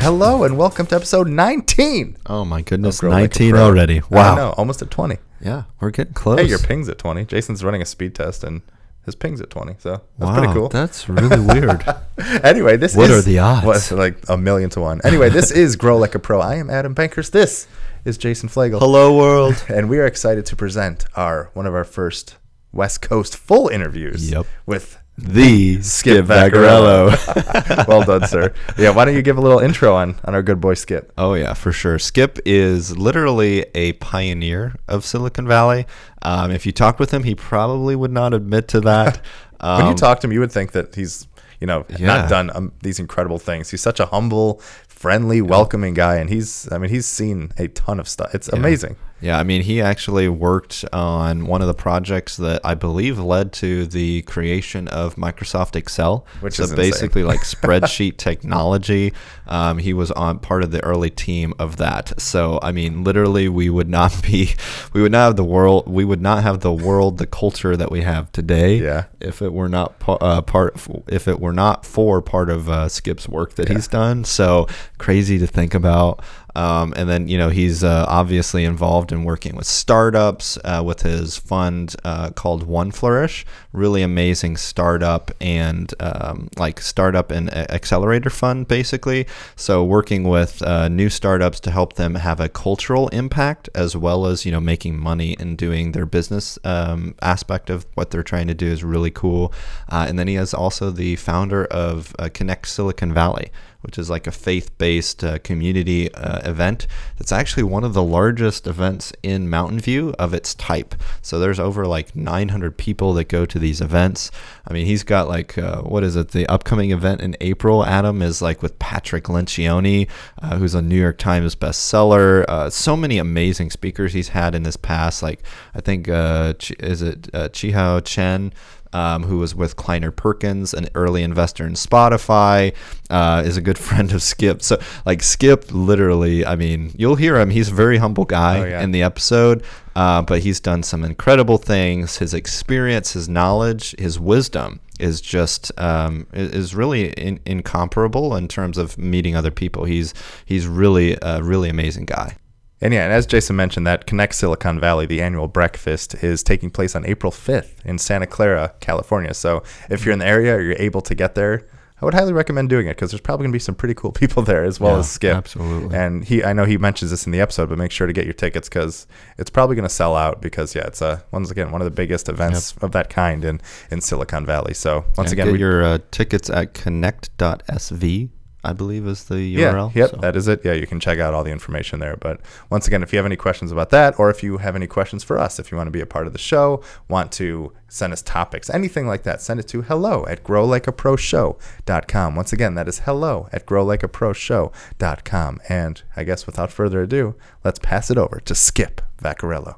Hello and welcome to episode 19. Oh my goodness, Grow Like a 19 Pro. already. I Wow. know, almost at 20. Yeah, we're getting close. Hey, your ping's at 20. Jason's running a speed test and his ping's at 20. So that's wow, pretty cool. That's really weird. anyway, this What is are the odds? Like a million to one. Anyway, this is Grow Like a Pro. I am Adam Bankhurst. This is Jason Fleagle. Hello world. And we are excited to present our one of our first West Coast full interviews Yep. with The Skip Vaccarello. well done, sir. Yeah, why don't you give a little intro on on our good boy Skip? oh yeah, for sure. Skip is literally a pioneer of Silicon Valley. Um, if you talked with him, he probably would not admit to that. Um, when you talk to him, you would think that he's, you know, Yeah. not done um, these incredible things. He's such a humble, friendly, welcoming guy, and he's, I mean, he's seen a ton of stuff. It's amazing. Yeah, I mean, he actually worked on one of the projects that I believe led to the creation of Microsoft Excel, Which so is basically like spreadsheet technology. Um, he was on part of the early team of that. So I mean, literally, we would not be, we would not have the world, we would not have the world, the culture that we have today. Yeah. If it were not uh, part, if it were not for part of uh, Skip's work that he's done. So crazy to think about. Um, and then, you know, he's uh, obviously involved in working with startups uh, with his fund uh, called One Flourish. Really amazing startup and um, like startup and accelerator fund, basically. So, working with uh, new startups to help them have a cultural impact as well as, you know, making money and doing their business um, aspect of what they're trying to do is really cool. Uh, and then he is also the founder of uh, Connect Silicon Valley which is like a faith-based uh, community uh, event that's actually one of the largest events in Mountain View of its type. So there's over like 900 people that go to these events. I mean, he's got like uh, what is it? The upcoming event in April, Adam is like with Patrick Lencioni, uh, who's a New York Times bestseller. Uh, so many amazing speakers he's had in his past. Like I think uh, is it Chi-Hua Chien um, who was with Kleiner Perkins, an early investor in Spotify, uh, is a good friend of Skip. So, like, Skip literally, I mean, you'll hear him. He's a very humble guy Oh, yeah. in the episode, uh, but he's done some incredible things. His experience, his knowledge, his wisdom is just um, is really in, incomparable in terms of meeting other people. He's he's really a really amazing guy. And yeah, and as Jason mentioned, that Connect Silicon Valley, the annual breakfast, is taking place on April 5th in Santa Clara, California. So if you're in the area or you're able to get there, I would highly recommend doing it because there's probably going to be some pretty cool people there as well Yeah, as Skip. absolutely. And he, I know he mentions this in the episode, but make sure to get your tickets because it's probably going to sell out because yeah, it's a once again one of the biggest events of that kind in in Silicon Valley. So once again, get we, your uh, tickets at connect.sv, I believe is the URL. Yeah, URL. yep, so. that is it. Yeah, you can check out all the information there. But once again, if you have any questions about that, or if you have any questions for us, if you want to be a part of the show, want to send us topics, anything like that, send it to hello at growlikeaproshow.com. Once again, that is hello at growlikeaproshow.com. And I guess without further ado, let's pass it over to Skip Vaccarello.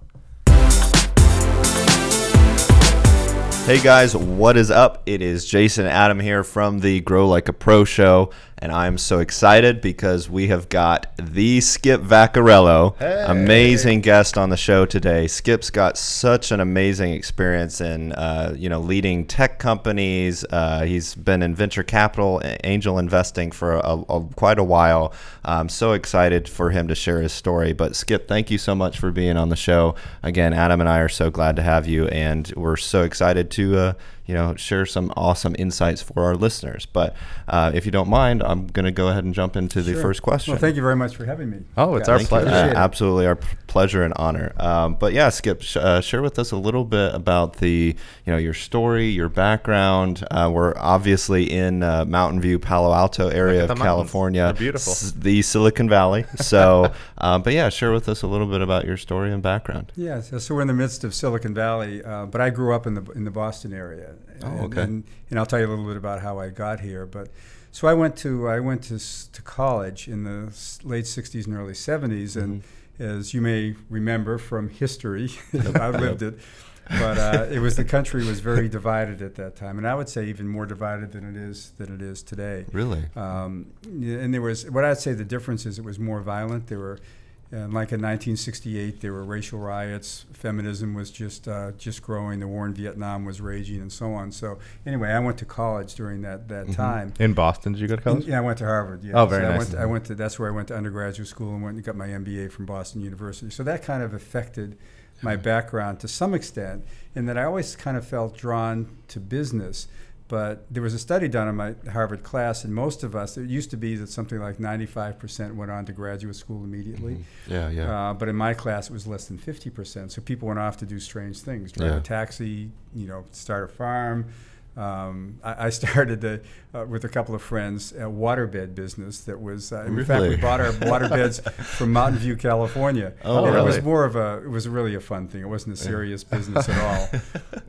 Hey guys, what is up? It is Jason Adam here from the Grow Like a Pro show, and I'm so excited because we have got the Skip Vaccarello, amazing guest on the show today. Skip's got such an amazing experience in, uh, you know, leading tech companies. Uh, he's been in venture capital, angel investing for a, a, quite a while. I'm so excited for him to share his story. But Skip, thank you so much for being on the show. Again, Adam and I are so glad to have you, and we're so excited to uh, you know share some awesome insights for our listeners. But uh, if you don't mind, I'm going to go ahead and jump into the first question. Well, thank you very much for having me. Oh, it's Yeah, our thank pleasure. Uh, absolutely, our p- pleasure and honor. Um, but yeah, Skip, sh- uh, share with us a little bit about the, you know, your story, your background. Uh, we're obviously in uh, Mountain View, Palo Alto area of mountains. California, They're beautiful. s- the Silicon Valley. So, um, but yeah, share with us a little bit about your story and background. Yeah, so, so we're in the midst of Silicon Valley, uh, but I grew up in the in the Boston area. Oh, and, okay. And, and I'll tell you a little bit about how I got here. But so I went to I went to to college in the late '60s and early '70s, and Mm-hmm. as you may remember from history, I've lived it. But uh, it was the country was very divided at that time, and I would say even more divided than it is than it is today. Really? Um, and there was what I'd say the difference is it was more violent. There were And like in 1968, there were racial riots. Feminism was just uh, just growing. The war in Vietnam was raging, and so on. So anyway, I went to college during that that Mhm. time. In Boston, did you go to college? Yeah, I went to Harvard. Yeah. Oh, very So I nice. Went to, I went to that's where I went to undergraduate school and went and got my MBA from Boston University. So that kind of affected my background to some extent, in that I always kind of felt drawn to business. But there was a study done in my Harvard class, and most of us, it used to be that something like 95% went on to graduate school immediately. Yeah, yeah. Uh, but in my class, it was less than 50%. So people went off to do strange things drive Yeah. a taxi, you know, start a farm. Um, I, I started the, uh, with a couple of friends a waterbed business that was, uh, in fact, we bought our waterbeds from Mountain View, California. Oh, And It was really? more of a, it was really a fun thing. It wasn't a serious business at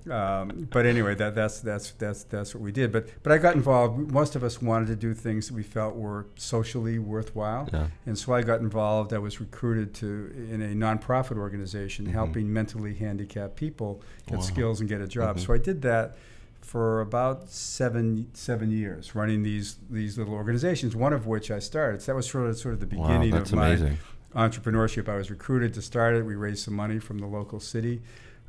all. Um, but anyway, that, that's, that's, that's, that's what we did. But, but I got involved. Most of us wanted to do things that we felt were socially worthwhile. yeah. And so I got involved. I was recruited to in a nonprofit organization Mhm. helping mentally handicapped people get Wow. skills and get a job. Mhm. So I did that for about seven seven years, running these these little organizations. One of which I started. So that was sort of sort of the beginning that's of my entrepreneurship. I was recruited to start it. We raised some money from the local city.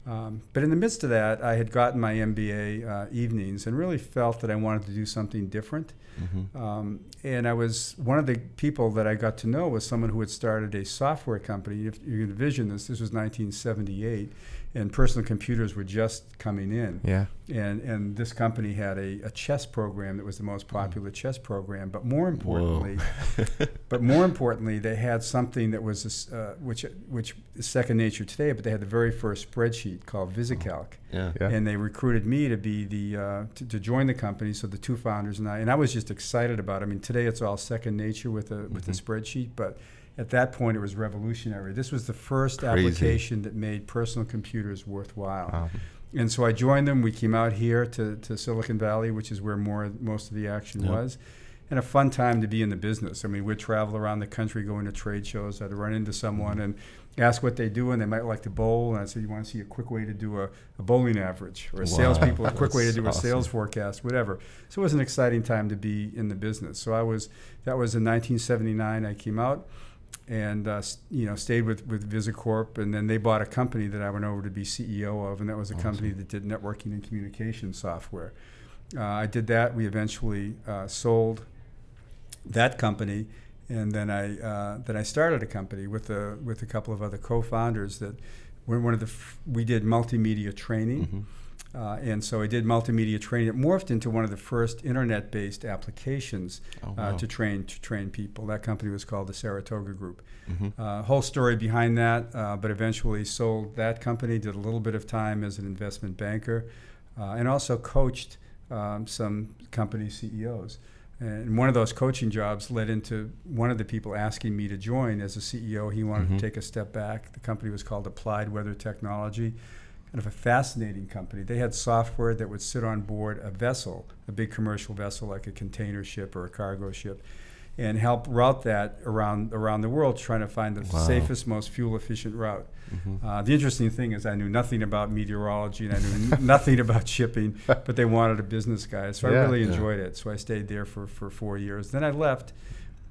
Um, but in the midst of that, I had gotten my MBA uh, evenings and really felt that I wanted to do something different. Mhm. Um, and I was one of the people that I got to know was someone who had started a software company. If you can envision this, this was 1978, and personal computers were just coming in. Yeah. And and this company had a, a chess program that was the most popular chess program. But more importantly, but more importantly, they had something that was this, uh, which which is second nature today. But they had the very first spreadsheet called VisiCalc Yeah. Yeah. and they recruited me to be the uh, to, to join the company. So the two founders and I, and I was just excited about. it. I mean, today it's all second nature with a with the Mhm. spreadsheet, but at that point it was revolutionary. This was the first Crazy. application that made personal computers worthwhile. Wow. And so I joined them. We came out here to, to Silicon Valley, which is where more most of the action Yep. was. And a fun time to be in the business. I mean, we'd travel around the country, going to trade shows. I'd run into someone and ask what they do, and they might like to bowl. And I'd say, "You want to see a quick way to do a, a bowling average, or a Wow, salespeople a quick way to do a sales forecast, whatever." So it was an exciting time to be in the business. So I was that was in 1979. I came out and uh, you know stayed with with Visicorp, and then they bought a company that I went over to be CEO of, and that was a company that did networking and communication software. Uh, I did that. We eventually uh, sold that company, and then I uh, then I started a company with a with a couple of other co-founders that were one of the f- we did multimedia training. Mhm. Uh, and so I did multimedia training. It morphed into one of the first internet-based applications Oh, uh, to train to train people. That company was called the Saratoga Group. Mhm. Uh, whole story behind that, uh, but eventually sold that company. Did a little bit of time as an investment banker, uh, and also coached um, some company CEOs. And one of those coaching jobs led into one of the people asking me to join as a CEO. He wanted Mhm. to take a step back. The company was called Applied Weather Technology kind of a fascinating company. They had software that would sit on board a vessel, a big commercial vessel like a container ship or a cargo ship, and help route that around around the world, trying to find the Wow. safest, most fuel efficient route. Mhm. Uh, the interesting thing is, I knew nothing about meteorology and I knew n- nothing about shipping, but they wanted a business guy, so Yeah. I really Yeah. enjoyed it. So I stayed there for, for four years. Then I left.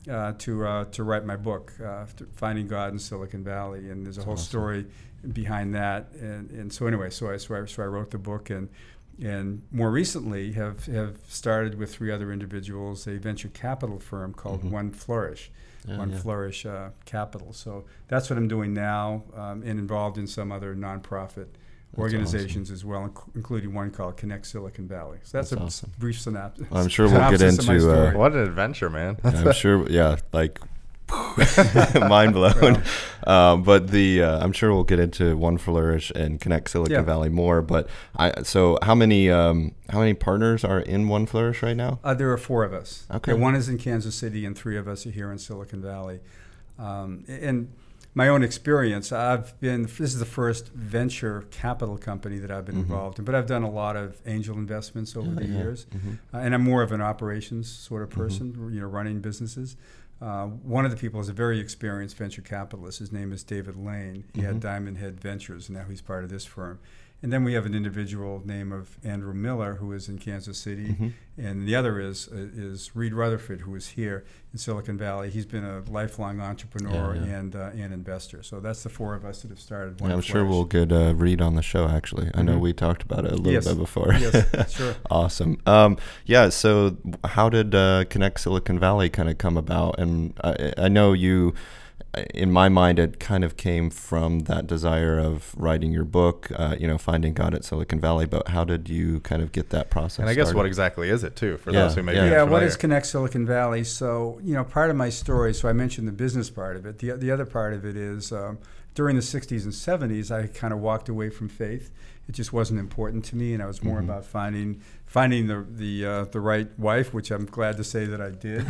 Uh, to uh, to write my book, uh, Finding God in Silicon Valley, and there's a whole awesome. story behind that, and, and so anyway, so I, so I so I wrote the book, and and more recently have have started with three other individuals a venture capital firm called Mhm. One Flourish, Yeah, One yeah. Flourish uh, Capital. So that's what I'm doing now, um, and involved in some other nonprofit organizations as well, inc- including one called Connect Silicon Valley. So that's, That's a awesome. brief synopsis. I'm sure we'll get synopsis of my into, uh. What an adventure, man. I'm sure. Yeah, like mind blown. Um, but the uh, I'm sure we'll get into One Flourish and Connect Silicon Yeah. Valley more. But I so how many um, how many partners are in One Flourish right now? Uh, there are four of us. Okay. Yeah, one is in Kansas City, and three of us are here in Silicon Valley. Um, and my own experience, I've been. This is the first venture capital company that I've been Mhm. involved in, but I've done a lot of angel investments over Yeah, the yeah. years, Mhm. uh, and I'm more of an operations sort of Mm-hmm. person. You know, running businesses. Uh, one of the people is a very experienced venture capitalist. His name is David Lane. He Mhm. had Diamondhead Ventures, and now he's part of this firm. And then we have an individual name of Andrew Miller who is in Kansas City, Mm-hmm. and the other is uh, is Reed Rutherford who is here in Silicon Valley. He's been a lifelong entrepreneur Yeah, yeah. and uh, and investor. So that's the four of us that have started. Yeah, I'm sure we'll get a read on the show. Actually, I know Mhm. we talked about it a little Yes. bit before. Yes, sure. awesome. Um, yeah. So, how did uh, Connect Silicon Valley kind of come about? And I, I know you. In my mind, it kind of came from that desire of writing your book, uh, you know, finding God at Silicon Valley. But how did you kind of get that process? And I guess what exactly is it too for Yeah, those who may yeah. be Yeah, What is Connect Silicon Valley? So, you know, part of my story, so I mentioned the business part of it. The, the other part of it is um, during the 60s and 70s, I kind of walked away from faith. It just wasn't important to me, and I was more Mhm. about finding finding the the uh, the right wife, which I'm glad to say that I did.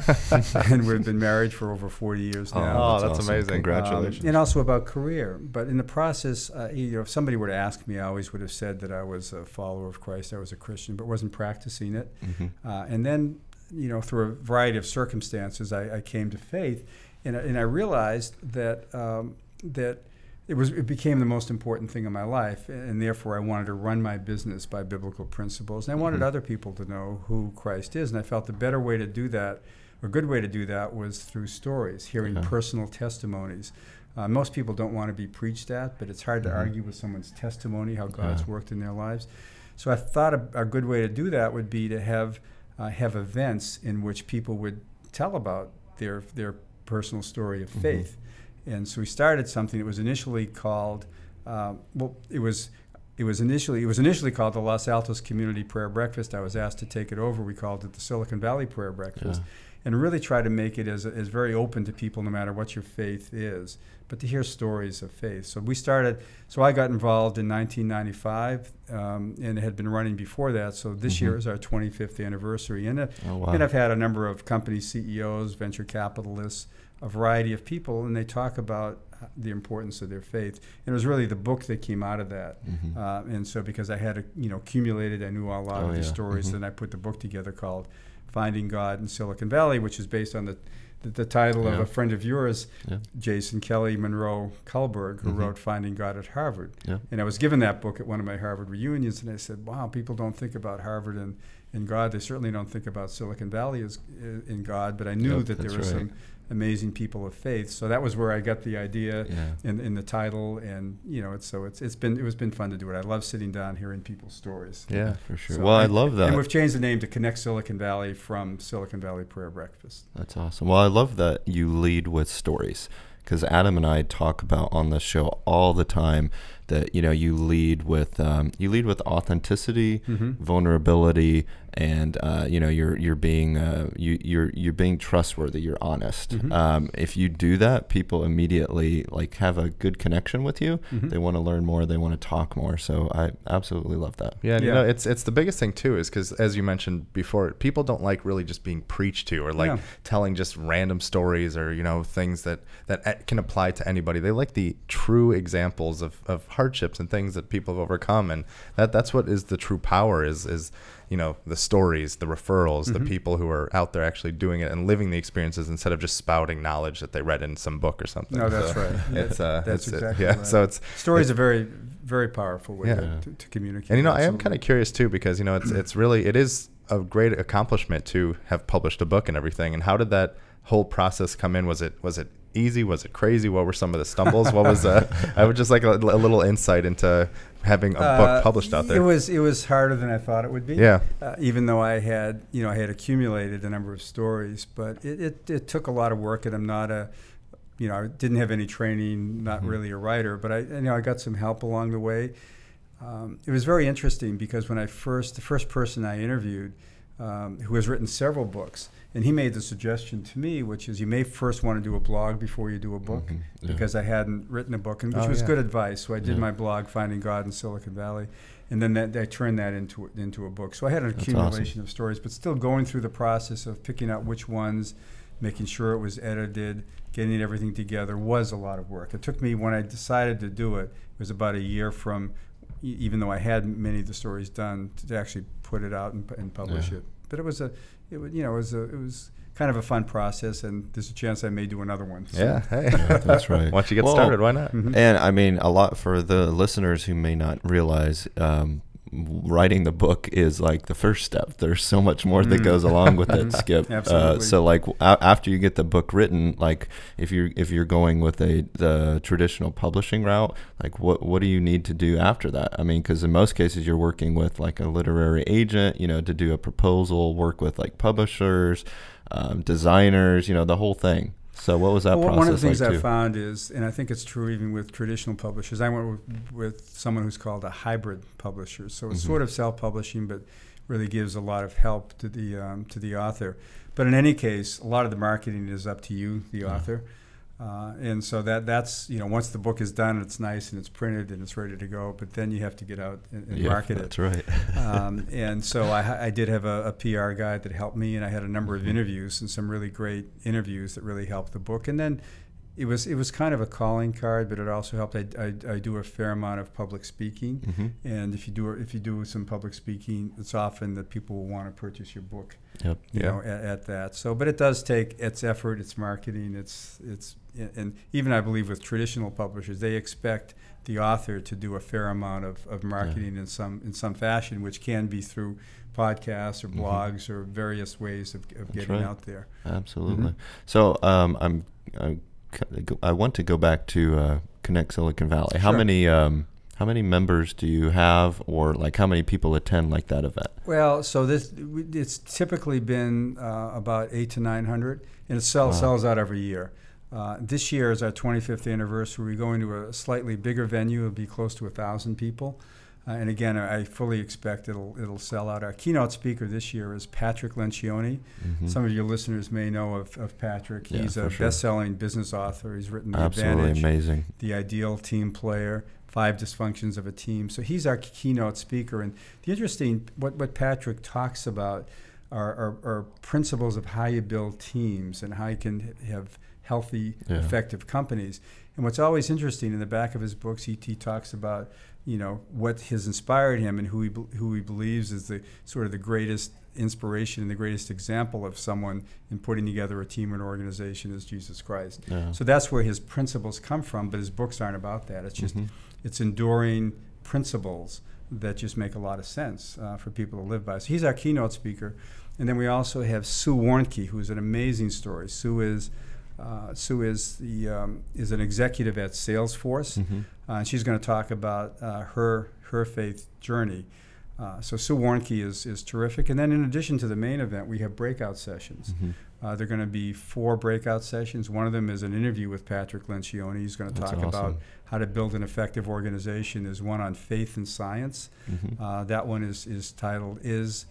and we've been married for over 40 years Oh, now. Oh, that's awesome. amazing. Congratulations. Um, and also about career. But in the process, uh, you know, if somebody were to ask me, I always would have said that I was a follower of Christ, I was a Christian, but wasn't practicing it. Mhm. Uh, and then, you know, through a variety of circumstances, I, I came to faith, and, I- and I realized that um, that it was it became the most important thing in my life, and therefore I wanted to run my business by biblical principles, and I wanted Mhm. other people to know who Christ is, and I felt the better way to do that, or a good way to do that, was through stories, hearing Yeah. personal testimonies. Uh, most people don't want to be preached at, but it's hard to Mhm. argue with someone's testimony, how God's Yeah. worked in their lives. So I thought a, a good way to do that would be to have uh, have events in which people would tell about their their personal story of Mhm. faith. And so we started something that was initially called um, well, it was it was initially it was initially called the Los Altos Community Prayer Breakfast. I was asked to take it over. We called it the Silicon Valley Prayer Breakfast Yeah. and really try to make it as, as very open to people no matter what your faith is but to hear stories of faith so we started so i got involved in 1995 um, and it had been running before that so this Mhm. year is our 25th anniversary and, uh, Oh wow. and i've had a number of company ceos venture capitalists a variety of people and they talk about uh, the importance of their faith and it was really the book that came out of that Mhm. uh, and so because I had you know accumulated, I knew a lot Oh, of these yeah. stories. Mhm. Then I put the book together called "Finding God in Silicon Valley," which is based on the the, the title of a friend of yours, Yeah. Jason Kelly Monroe Kullberg, who Mhm. wrote "Finding God at Harvard." Yeah. And I was given that book at one of my Harvard reunions, and I said, "Wow, people don't think about Harvard and, and God. They certainly don't think about Silicon Valley as in God." But I knew Yep, that there were right. some amazing people of faith. So that was where I got the idea Yeah. in, in the title, and you know, it's so it's it's been it was been fun to do it. I love sitting down hearing people's stories. Yeah. for sure. So well, I and- love that. And we've changed the name to Connect Silicon Valley from Silicon Valley Prayer Breakfast. That's awesome. Well, I love that you lead with stories because Adam and I talk about on the show all the time that you know you lead with um, you lead with authenticity, Mm-hmm. vulnerability, and uh, you know you're you're being uh, you you're you're being trustworthy. You're honest. Mhm. Um, if you do that, people immediately like have a good connection with you. Mhm. They want to learn more. They want to talk more. So I absolutely love that. Yeah, and you know, it's it's the biggest thing too, is because as you mentioned before, people don't like really just being preached to or like Yeah. telling just random stories or you know things that that can apply to anybody. They like the true examples of, of hardships and things that people have overcome, and that that's what is the true power is is you know the stories, the referrals, the Mhm. people who are out there actually doing it and living the experiences instead of just spouting knowledge that they read in some book or something. No, that's So right. It's uh, That's it's, exactly yeah. right. So it's Stories are very very powerful way Yeah. to, to, to communicate. And you know, I am kind of curious too because you know it's it's really it is a great accomplishment to have published a book and everything. And how did that whole process come in? Was it was it easy? Was it crazy? What were some of the stumbles? What was uh, I would just like a, a little insight into having a Uh, book published out there? It was it was harder than I thought it would be. Yeah. Uh, even though I had you know I had accumulated a number of stories, but it, it, it took a lot of work, and I'm not a you know I didn't have any training, not Mhm. really a writer, but I you know I got some help along the way. Um, it was very interesting because when I first the first person I interviewed, um, who has written several books, and he made the suggestion to me, which is you may first want to do a blog before you do a book Mhm. Yeah. because I hadn't written a book, and which Oh, was yeah. good advice. So I did Yeah. my blog, Finding God in Silicon Valley, and then that, I turned that into into a book. So I had an That's accumulation of stories, but still going through the process of picking out which ones, making sure it was edited, getting everything together was a lot of work. It took me when I decided to do it. It was about a year from, e- even though I had many of the stories done, to actually put it out and, and publish Yeah. it. But it was a, it was, you know, it was a, it was kind of a fun process, and there's a chance I may do another one. So. Yeah, hey, Yeah, that's right. Once you get Well, started, why not? Mhm. And I mean, a lot for the listeners who may not realize, um, writing the book is like the first step. There's so much more that Mm. goes along with it, Skip. Uh, Absolutely. so, like a- after you get the book written, like if you're if you're going with a the traditional publishing route, like what what do you need to do after that? I mean, because in most cases you're working with like a literary agent, you know, to do a proposal, work with like publishers, um, designers, you know, the whole thing. So, what was that Well, one of the things like I too? found is, and I think it's true even with traditional publishers, I went with, with someone who's called a hybrid publisher. So it's Mhm. sort of self-publishing, but really gives a lot of help to the um, to the author. But in any case, a lot of the marketing is up to you, the Yeah. author. Uh, and so that that's you know once the book is done, it's nice and it's printed and it's ready to go. But then you have to get out and, and yeah, market it that's right. um, and so I, I did have a, a PR guy that helped me, and I had a number of Mhm. interviews and some really great interviews that really helped the book. And then it was it was kind of a calling card, but it also helped. I, I, I do a fair amount of public speaking, hmm and if you do if you do some public speaking, it's often that people will want to purchase your book. Yep. You Yeah. know, at, at that. So, but it does take its effort, its marketing, it's it's and even I believe with traditional publishers, they expect the author to do a fair amount of, of marketing in some in some fashion, which can be through podcasts or Mhm. blogs or various ways of, of getting right. out there. Absolutely. Mhm. So um, I'm, I'm I want to go back to uh, Connect Silicon Valley. How many um, how many members do you have, or like how many people attend like that event? Well, so this it's typically been uh, about eight to nine hundred, and it Wow. sells out every year. Uh, this year is our 25th anniversary. We're going to a slightly bigger venue. It'll be close to a thousand people, uh, and again, I fully expect it'll it'll sell out. Our keynote speaker this year is Patrick Lencioni. Mhm. Some of your listeners may know of, of Patrick. Yeah, He's a sure. best-selling business author. He's written The Absolutely Advantage, amazing. the ideal team player, five dysfunctions of a team. So he's our keynote speaker. And the interesting, what, what Patrick talks about are, are, are principles of how you build teams and how you can have healthy, Yeah. effective companies. And what's always interesting in the back of his books, he, he talks about, you know, what has inspired him and who he, who he believes is the sort of the greatest inspiration and the greatest example of someone in putting together a team or an organization is Jesus Christ. Yeah. So that's where his principles come from, but his books aren't about that. It's just Mhm. it's enduring principles that just make a lot of sense uh, for people to live by. So he's our keynote speaker, and then we also have Sue Warnke, who's an amazing story. Sue is uh, Sue is the um, is an executive at Salesforce, Mhm. uh, and she's going to talk about uh, her her faith journey. Uh, so Sue Warnke is is terrific, and then in addition to the main event, we have breakout sessions. Mhm. Uh, there are going to be four breakout sessions. One of them is an interview with Patrick Lencioni. He's going to That's talk awesome. about how to build an effective organization. There's one on faith and science. Mhm. Uh, that one is, is titled "Is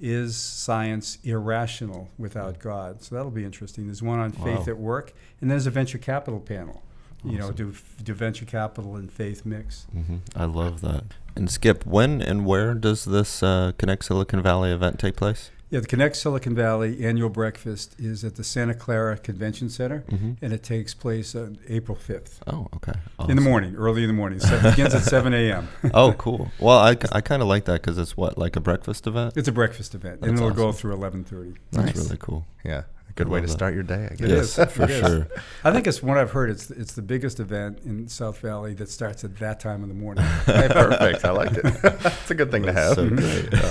Is Science Irrational Without God?" So that'll be interesting. There's one on faith at work, and there's a venture capital panel. You know, do, do venture capital and faith mix? Mm-hmm. I love that. And Skip, when and where does this uh, Connect Silicon Valley event take place? Yeah, the Connect Silicon Valley annual breakfast is at the Santa Clara Convention Center, hmm and it takes place on April 5th. Oh, okay. In the morning, early in the morning. So it begins at 7 a.m. oh, cool. Well, I, I kind of like that because it's what like a breakfast event. It's a breakfast event, and it'll go through 11:30. That's Nice. really cool. Yeah, a good way to that. start your day, I guess. It yes, for sure. I think it's what I've heard. It's it's the biggest event in South Valley that starts at that time in the morning. Hey, perfect. I like it. it's a good thing to have. so great.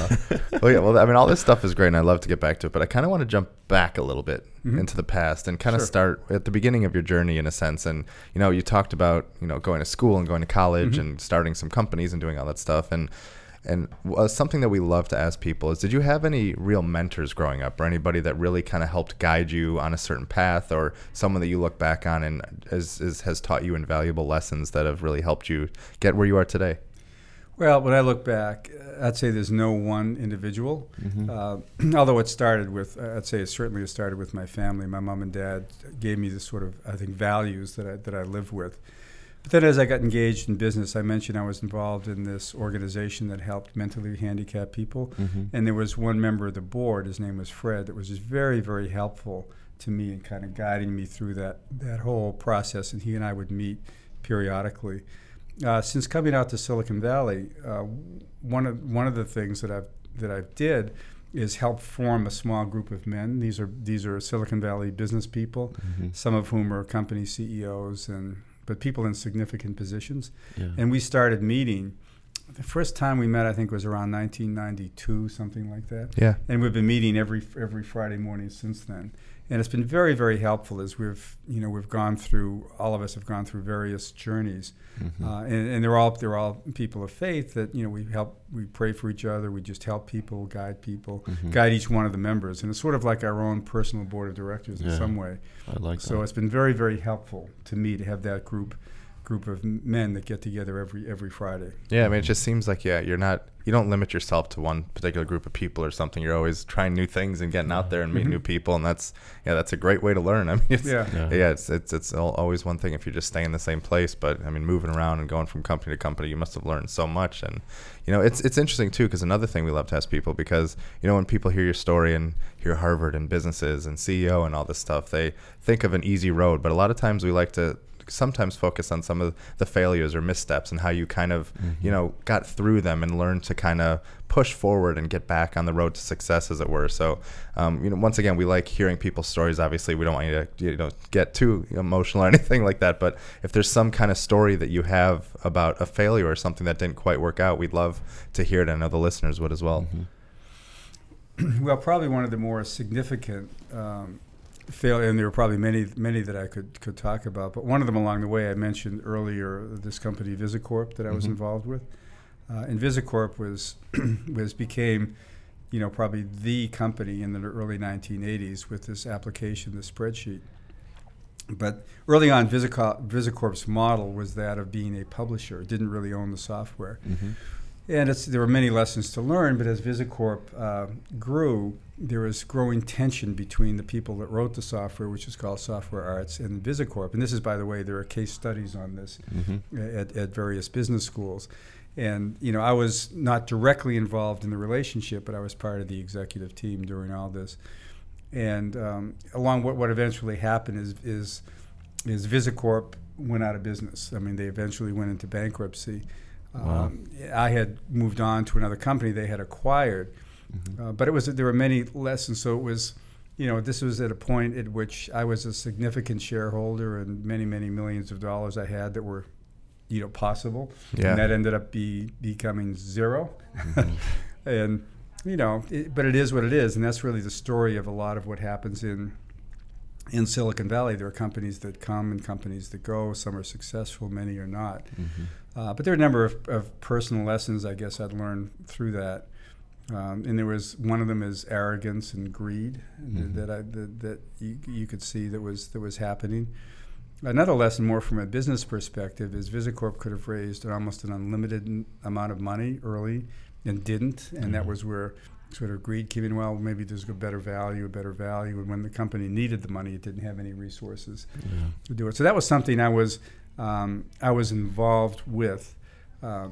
Uh, well, yeah. Well, I mean, all this stuff is great, and I love to get back to it. But I kind of want to jump back a little bit Mhm. into the past and kind of Sure. start at the beginning of your journey, in a sense. And you know, you talked about you know going to school and going to college Mhm. and starting some companies and doing all that stuff. And and uh, something that we love to ask people is, did you have any real mentors growing up, or anybody that really kind of helped guide you on a certain path, or someone that you look back on and is, is, has taught you invaluable lessons that have really helped you get where you are today? Well, when I look back, I'd say there's no one individual. Mhm. Uh, although it started with, I'd say it certainly started with my family. My mom and dad gave me this sort of, I think, values that I, that I live with. But then as I got engaged in business, I mentioned I was involved in this organization that helped mentally handicapped people. Mhm. And there was one member of the board, his name was Fred, that was just very, very helpful to me in kind of guiding me through that, that whole process. And he and I would meet periodically. Uh, since coming out to Silicon Valley, uh, one of one of the things that I've that I've did is help form a small group of men. These are these are Silicon Valley business people, Mm-hmm. some of whom are company CEOs and but people in significant positions. Yeah. And we started meeting. The first time we met, I think, was around 1992, something like that. Yeah. And we've been meeting every every Friday morning since then. And it's been very, very helpful as we've you know we've gone through all of us have gone through various journeys, Mhm. uh, and, and they're all they're all people of faith that you know we help we pray for each other we just help people guide people Mhm. guide each one of the members and it's sort of like our own personal board of directors in some way. I like So that. it's been very, very helpful to me to have that group group of men that get together every every Friday. Yeah, I mean, it just seems like yeah, you're not you don't limit yourself to one particular group of people or something. You're always trying new things and getting out there and meeting Mhm. new people, and that's yeah, that's a great way to learn. I mean, it's, Yeah. yeah, Yeah. it's it's it's always one thing if you're just staying in the same place, but I mean, moving around and going from company to company, you must have learned so much. And you know, it's it's interesting too because another thing we love to ask people because you know when people hear your story and hear Harvard and businesses and CEO and all this stuff, they think of an easy road, but a lot of times we like to sometimes focus on some of the failures or missteps and how you kind of you know got through them and learned to kind of push forward and get back on the road to success as it were. So um, you know once again we like hearing people's stories. Obviously we don't want you to you know get too emotional or anything like that but if there's some kind of story that you have about a failure or something that didn't quite work out we'd love to hear it i know the listeners would as well. Mhm. well, probably one of the more significant um, fail, and there were probably many, many that I could could talk about. But one of them along the way, I mentioned earlier, this company Visicorp that I was Mhm. involved with, uh, and Visicorp was was became, you know, probably the company in the early 1980s with this application, the spreadsheet. But early on, Visicorp, Visicorp's model was that of being a publisher; it didn't really own the software. Mhm. And it's, there were many lessons to learn, but as Visicorp uh, grew, there was growing tension between the people that wrote the software, which is called Software Arts, and Visicorp. And this is, by the way, there are case studies on this Mhm. at, at various business schools. And you know, I was not directly involved in the relationship, but I was part of the executive team during all this. And um, along what what eventually happened is is is Visicorp went out of business. I mean, they eventually went into bankruptcy. Wow. Um, I had moved on to another company they had acquired, Mhm. uh, but it was there were many lessons. So it was, you know, this was at a point at which I was a significant shareholder, and many many millions of dollars I had that were, you know, possible. Yeah. And that ended up be becoming 0 and you know, it, but it is what it is, and that's really the story of a lot of what happens in in Silicon Valley. There are companies that come and companies that go. Some are successful, many are not. Mhm. Uh, but there are a number of, of personal lessons I guess I'd learned through that. Um, and there was one of them is arrogance and greed Mhm. that I, that, that you, you could see that was that was happening. Another lesson, more from a business perspective, is Visicorp could have raised almost an unlimited amount of money early and didn't, and that Mhm. was where sort of greed in. Well, maybe there's a better value, a better value, and when the company needed the money, it didn't have any resources Yeah. to do it. So that was something I was um, I was involved with. Uh,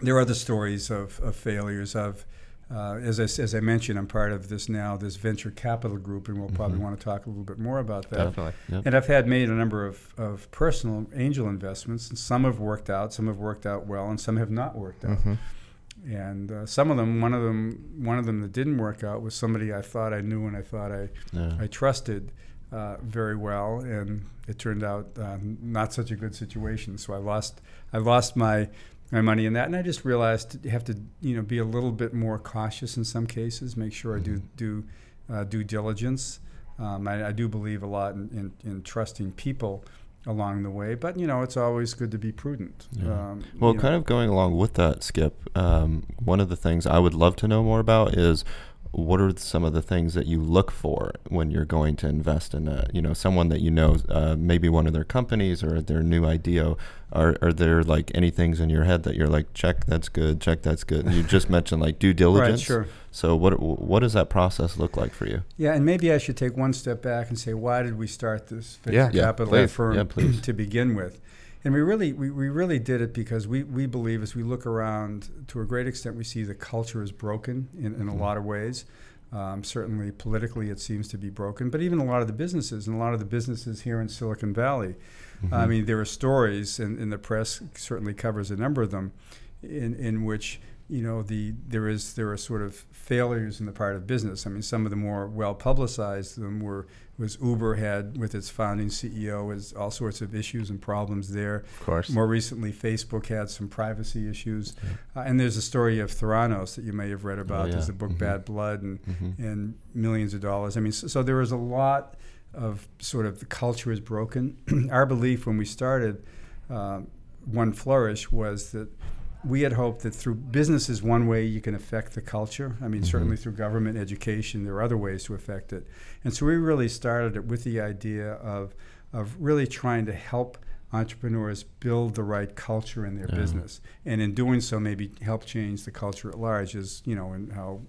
there are other stories of, of failures of. Uh, as, I, as I mentioned, I'm part of this now, this venture capital group, and we'll probably Mhm. want to talk a little bit more about that. definitely Yep. And I've had made a number of, of personal angel investments, and some have worked out, some have worked out well, and some have not worked out. hmm And uh, some of them, one of them, one of them that didn't work out was somebody I thought I knew and I thought I Yeah. I trusted uh, very well, and it turned out uh, not such a good situation. So I lost I lost my my money in that, and I just realized you have to you know be a little bit more cautious in some cases. Make sure I do Mhm. do uh, due diligence. Um, I, I do believe a lot in, in, in trusting people along the way, but you know it's always good to be prudent. Yeah. Um, Well, you know. kind of going along with that, Skip, um, one of the things I would love to know more about is what are some of the things that you look for when you're going to invest in a, you know, someone that you know, uh, maybe one of their companies or their new idea. Are, are there like any things in your head that you're like, check, that's good, check, that's good? And you just mentioned like due diligence. Right, sure. So what what does that process look like for you? Yeah, and maybe I should take one step back and say, why did we start this venture Yeah, yeah, capital please. firm Yeah, please. to begin with? And we really, we, we really did it because we, we believe as we look around, to a great extent, we see the culture is broken in, in a Mhm. lot of ways. Um, certainly politically, it seems to be broken, but even a lot of the businesses, and a lot of the businesses here in Silicon Valley, I Mhm. mean, there are stories, and, and the press certainly covers a number of them, in, in which you know, the there is there are sort of failures in the part of business. I mean, some of the more well publicized them were was Uber had with its founding CEO was all sorts of issues and problems there. Of course. More recently, Facebook had some privacy issues, uh, and there's a story of Theranos that you may have read about. yeah. There's the book Mhm. Bad Blood and Mhm. and millions of dollars. I mean, so, so there was a lot of sort of the culture is broken. Our belief when we started uh, One Flourish was that we had hoped that through business is one way you can affect the culture. I mean, certainly through government education, there are other ways to affect it. And so we really started it with the idea of of really trying to help entrepreneurs build the right culture in their Yeah. business, and in doing so, maybe help change the culture at large. As you know, and how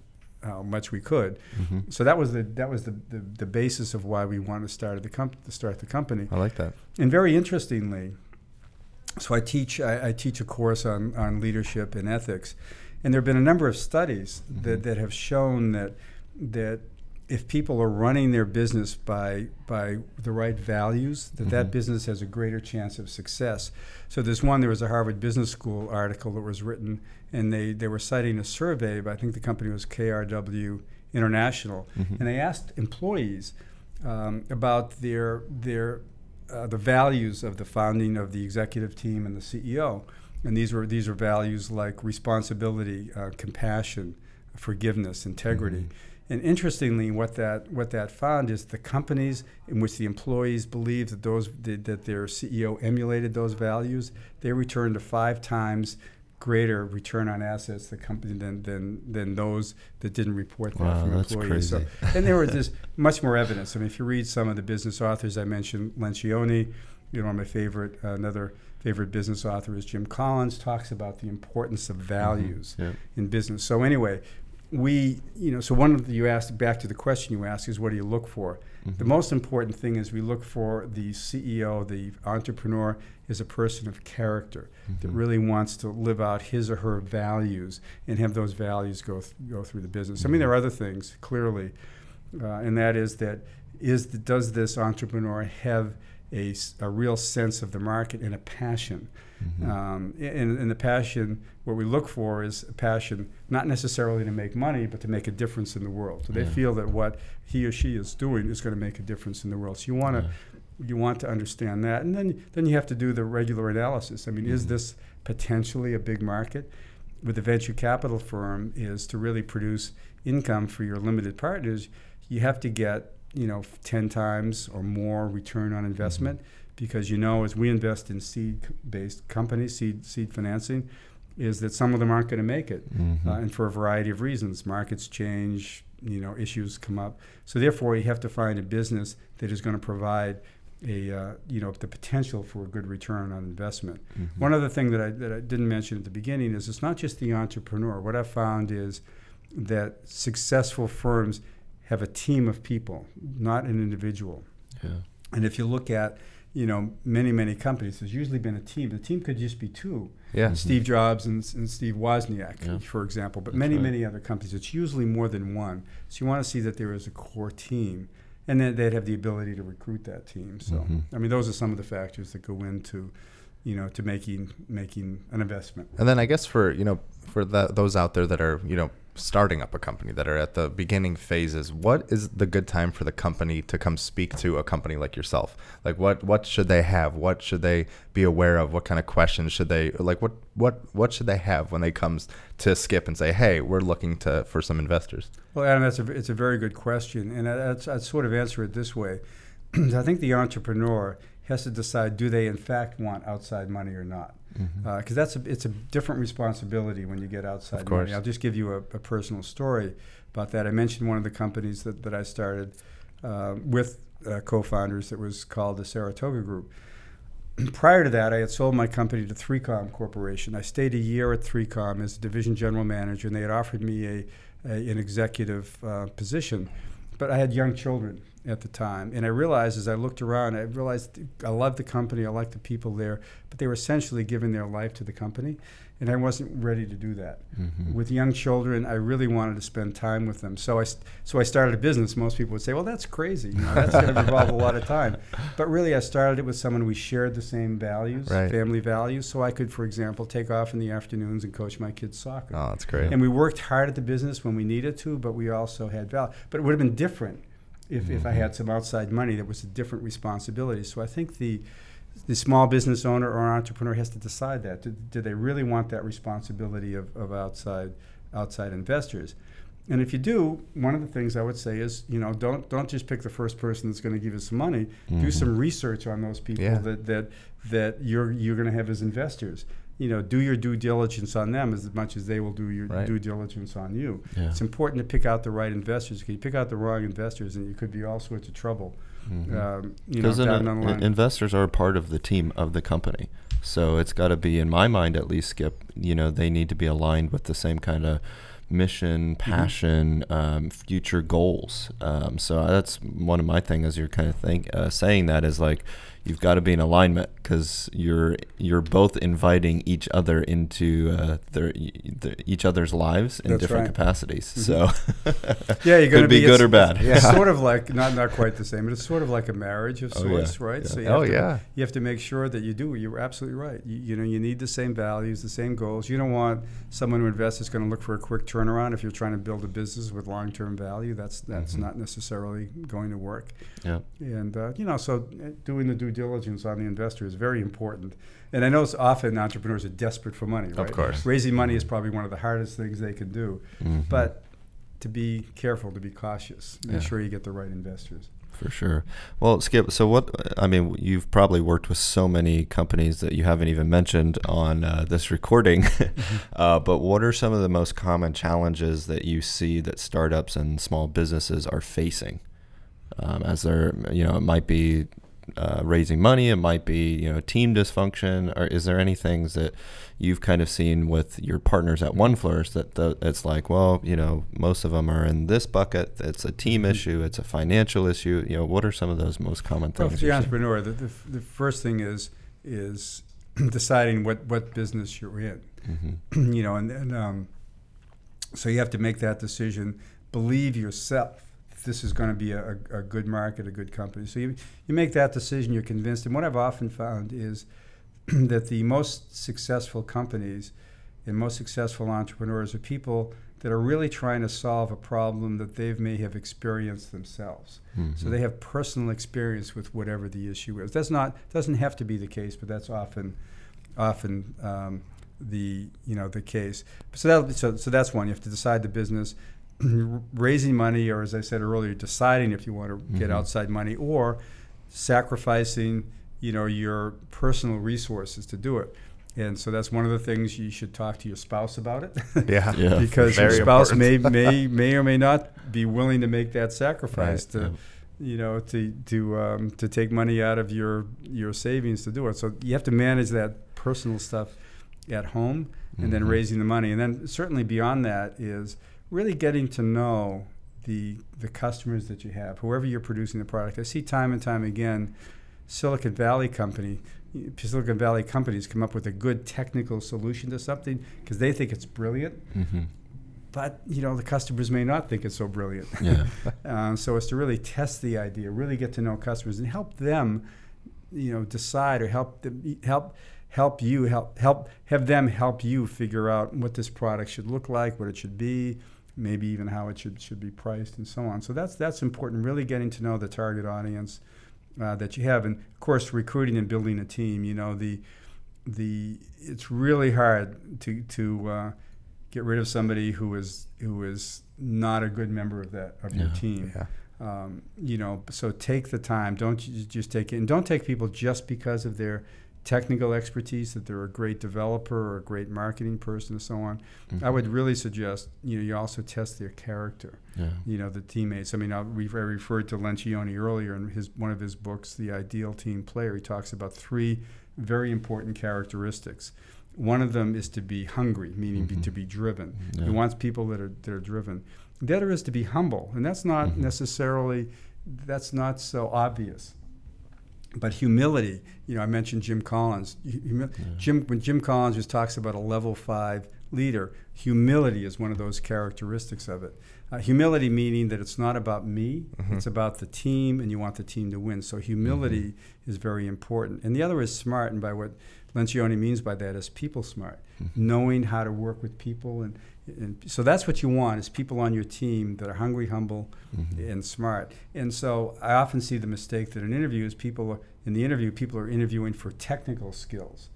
how much we could. Mhm. So that was the that was the, the, the basis of why we wanted to start the comp- to start the company. I like that. And very interestingly, so I teach I, I teach a course on, on leadership and ethics, and there have been a number of studies that, that have shown that that if people are running their business by by the right values, that that Mhm. business has a greater chance of success. So there's one. There was a Harvard Business School article that was written, and they they were citing a survey. But I think the company was KRW International, Mhm. and they asked employees um, about their their uh, the values of the founding of the executive team and the CEO. And these were these are values like responsibility, uh, compassion, forgiveness, integrity. And interestingly, what that what that found is the companies in which the employees believed that those that their CEO emulated those values, they returned to five times greater return on assets the company than than than those that didn't report that Wow, from employees. So, and there was just much more evidence. I mean, if you read some of the business authors I mentioned, Lencioni, you know, my favorite, uh, another favorite business author is Jim Collins, talks about the importance of values Yeah. in business. So anyway, we, you know, so one of the, you asked back to the question you asked is what do you look for? The most important thing is we look for the CEO, the entrepreneur, is a person of character that really wants to live out his or her values and have those values go th- go through the business. I mean, there are other things clearly, uh, and that is that is the, does this entrepreneur have a, a real sense of the market and a passion? Mm-hmm. Um, and, and the passion, what we look for is a passion not necessarily to make money, but to make a difference in the world. So they Yeah. feel that what he or she is doing is going to make a difference in the world. So you want to you want to understand that, and then then you have to do the regular analysis. I mean, is mm-hmm. this potentially a big market? With a venture capital firm, is to really produce income for your limited partners, you have to get you know ten times or more return on investment mm-hmm. Because you know as we invest in seed-based companies, seed seed financing, is that some of them aren't going to make it, Mhm. uh, and for a variety of reasons, markets change, you know, issues come up. So therefore, you have to find a business that is going to provide a uh, you know the potential for a good return on investment. Mm-hmm. One other thing that I, that I didn't mention at the beginning is it's not just the entrepreneur. What I've found is that successful firms have a team of people, not an individual. Yeah. And if you look at, you know, many, many companies, there's usually been a team. The team could just be two. Yeah. Steve Jobs and, and Steve Wozniak, Yeah. for example, but That's many, right. many other companies. It's usually more than one. So you want to see that there is a core team, and then they'd have the ability to recruit that team. So Mhm. I mean, those are some of the factors that go into, you know, to making making an investment. And then I guess for you know for the, those out there that are you know starting up a company that are at the beginning phases, what is the good time for the company to come speak to a company like yourself? Like what what should they have? What should they be aware of? What kind of questions should they like? What what what should they have when they comes to Skip and say, hey, we're looking to for some investors? Well, Adam, that's a, it's a very good question, and I'd sort of answer it this way. I think the entrepreneur has to decide: do they in fact want outside money or not? Because that's a, it's a different responsibility when you get outside money. I'll just give you a, a personal story about that. I mentioned one of the companies that, that I started uh, with uh, co-founders that was called the Saratoga Group. Prior to that, I had sold my company to 3Com Corporation. I stayed a year at 3Com as division general manager, and they had offered me a, a an executive uh, position. But I had young children, at the time. And I realized as I looked around, I realized I loved the company, I liked the people there, but they were essentially giving their life to the company. And I wasn't ready to do that. Mm-hmm. With young children, I really wanted to spend time with them. So I, so I started a business. Most people would say, well, that's crazy. You know, that's going to involve a lot of time. But really, I started it with someone we shared the same values, Right. family values. So I could, for example, take off in the afternoons and coach my kids soccer. Oh, that's great. And we worked hard at the business when we needed to, but we also had value. But it would have been different if, if I mm-hmm. had some outside money that was a different responsibility. So I think the the small business owner or entrepreneur has to decide that. Do, do they really want that responsibility of, of outside outside investors? And if you do, one of the things I would say is, you know, don't don't just pick the first person that's going to give you some money. Do mm-hmm. some research on those people Yeah. that, that that you're you're going to have as investors. You know, do your due diligence on them as much as they will do your Right. due diligence on you. Yeah. It's important to pick out the right investors. If you pick out the wrong investors, and you could be all sorts of trouble. Mm-hmm. Um, you know, Because down the line. investors are a part of the team of the company, so it's got to be, in my mind at least, Skip. You know, they need to be aligned with the same kind of mission, Mm-hmm. passion, um, future goals. Um, so that's one of my things. As you're kind of think uh, saying that is like you've got to be in alignment because you're you're both inviting each other into uh, their, their each other's lives in That's different right. capacities. Mhm. So yeah, you're going to could be good or bad. It's Yeah. sort of like not not quite the same, but it's sort of like a marriage of Oh, yeah. sorts, right? Yeah. So you Oh, have to, yeah. you have to make sure that you do. You're absolutely right. You, you know, you need the same values, the same goals. You don't want someone who invests that's going to look for a quick turnaround. If you're trying to build a business with long-term value, that's that's Mhm. not necessarily going to work. yeah. And uh, you know, so uh, doing the due diligence on the investor is very important. And I know it's often entrepreneurs are desperate for money, right? course. Raising money is probably one of the hardest things they can do. Mhm. But to be careful, to be cautious, make Yeah. sure you get the right investors. For sure. Well, Skip, so what, I mean, you've probably worked with so many companies that you haven't even mentioned on uh, this recording. uh, but what are some of the most common challenges that you see that startups and small businesses are facing? Um, as they're, you know, it might be uh, raising money, it might be, you know, team dysfunction, or is there any things that you've kind of seen with your partners at 1Flourish that the, it's like, well, you know, most of them are in this bucket. It's a team issue, it's a financial issue. You know, what are some of those most common Well, things? for the entrepreneur, the, the, the first thing is is deciding what, what business you're in. Mhm. you know, and then um, so you have to make that decision. Believe yourself. This is going to be a, a, a good market, a good company. So you, you make that decision. You're convinced. And what I've often found is that the most successful companies and most successful entrepreneurs are people that are really trying to solve a problem that they may have experienced themselves. So Mhm. they have personal experience with whatever the issue is. That's not doesn't have to be the case, but that's often often um, the you know the case. So that so, so that's one. You have to decide the business, raising money, or as I said earlier, deciding if you want to get Mhm. outside money, or sacrificing you know your personal resources to do it. And so that's one of the things you should talk to your spouse about it. Yeah. Yeah. because Very your spouse may, important. may may or may not be willing to make that sacrifice Right. to Yeah. you know to to um, to take money out of your your savings to do it. So you have to manage that personal stuff at home and then Mhm. raising the money. And then certainly beyond that is really getting to know the the customers that you have, whoever you're producing the product. I see time and time again Silicon Valley company Silicon Valley companies come up with a good technical solution to something because they think it's brilliant Mhm. but you know the customers may not think it's so brilliant. Yeah. uh, so it's to really test the idea, really get to know customers, and help them, you know, decide or help them help help you help help have them help you figure out what this product should look like, what it should be, maybe even how it should should be priced, and so on. So that's that's important. Really getting to know the target audience uh, that you have, and of course recruiting and building a team. You know the the it's really hard to to uh, get rid of somebody who is who is not a good member of that of your team. Yeah. Um, you know, so take the time. Don't just take it, and don't take people just because of their technical expertise that they're a great developer or a great marketing person and so on. I would really suggest you know you also test their character. Yeah. You know, the teammates. I mean, I, I referred to Lencioni earlier in his one of his books, The Ideal Team Player. He talks about three very important characteristics. One of them is to be hungry, meaning be, Mhm. to be driven. Yeah. He wants people that are that are driven. The other is to be humble, and that's not Mhm. necessarily that's not so obvious. But humility, you know, I mentioned Jim Collins. Humi- yeah. Jim, when Jim Collins just talks about a level five leader, humility is one of those characteristics of it. Uh, humility meaning that it's not about me, mm-hmm. it's about the team, and you want the team to win. So humility mm-hmm. is very important. And the other is smart, and by what Lencioni means by that is people smart, mm-hmm. knowing how to work with people, and, and so that's what you want is people on your team that are hungry, humble, mm-hmm. and smart. And so I often see the mistake that in interviews, people are, in the interview, people are interviewing for technical skills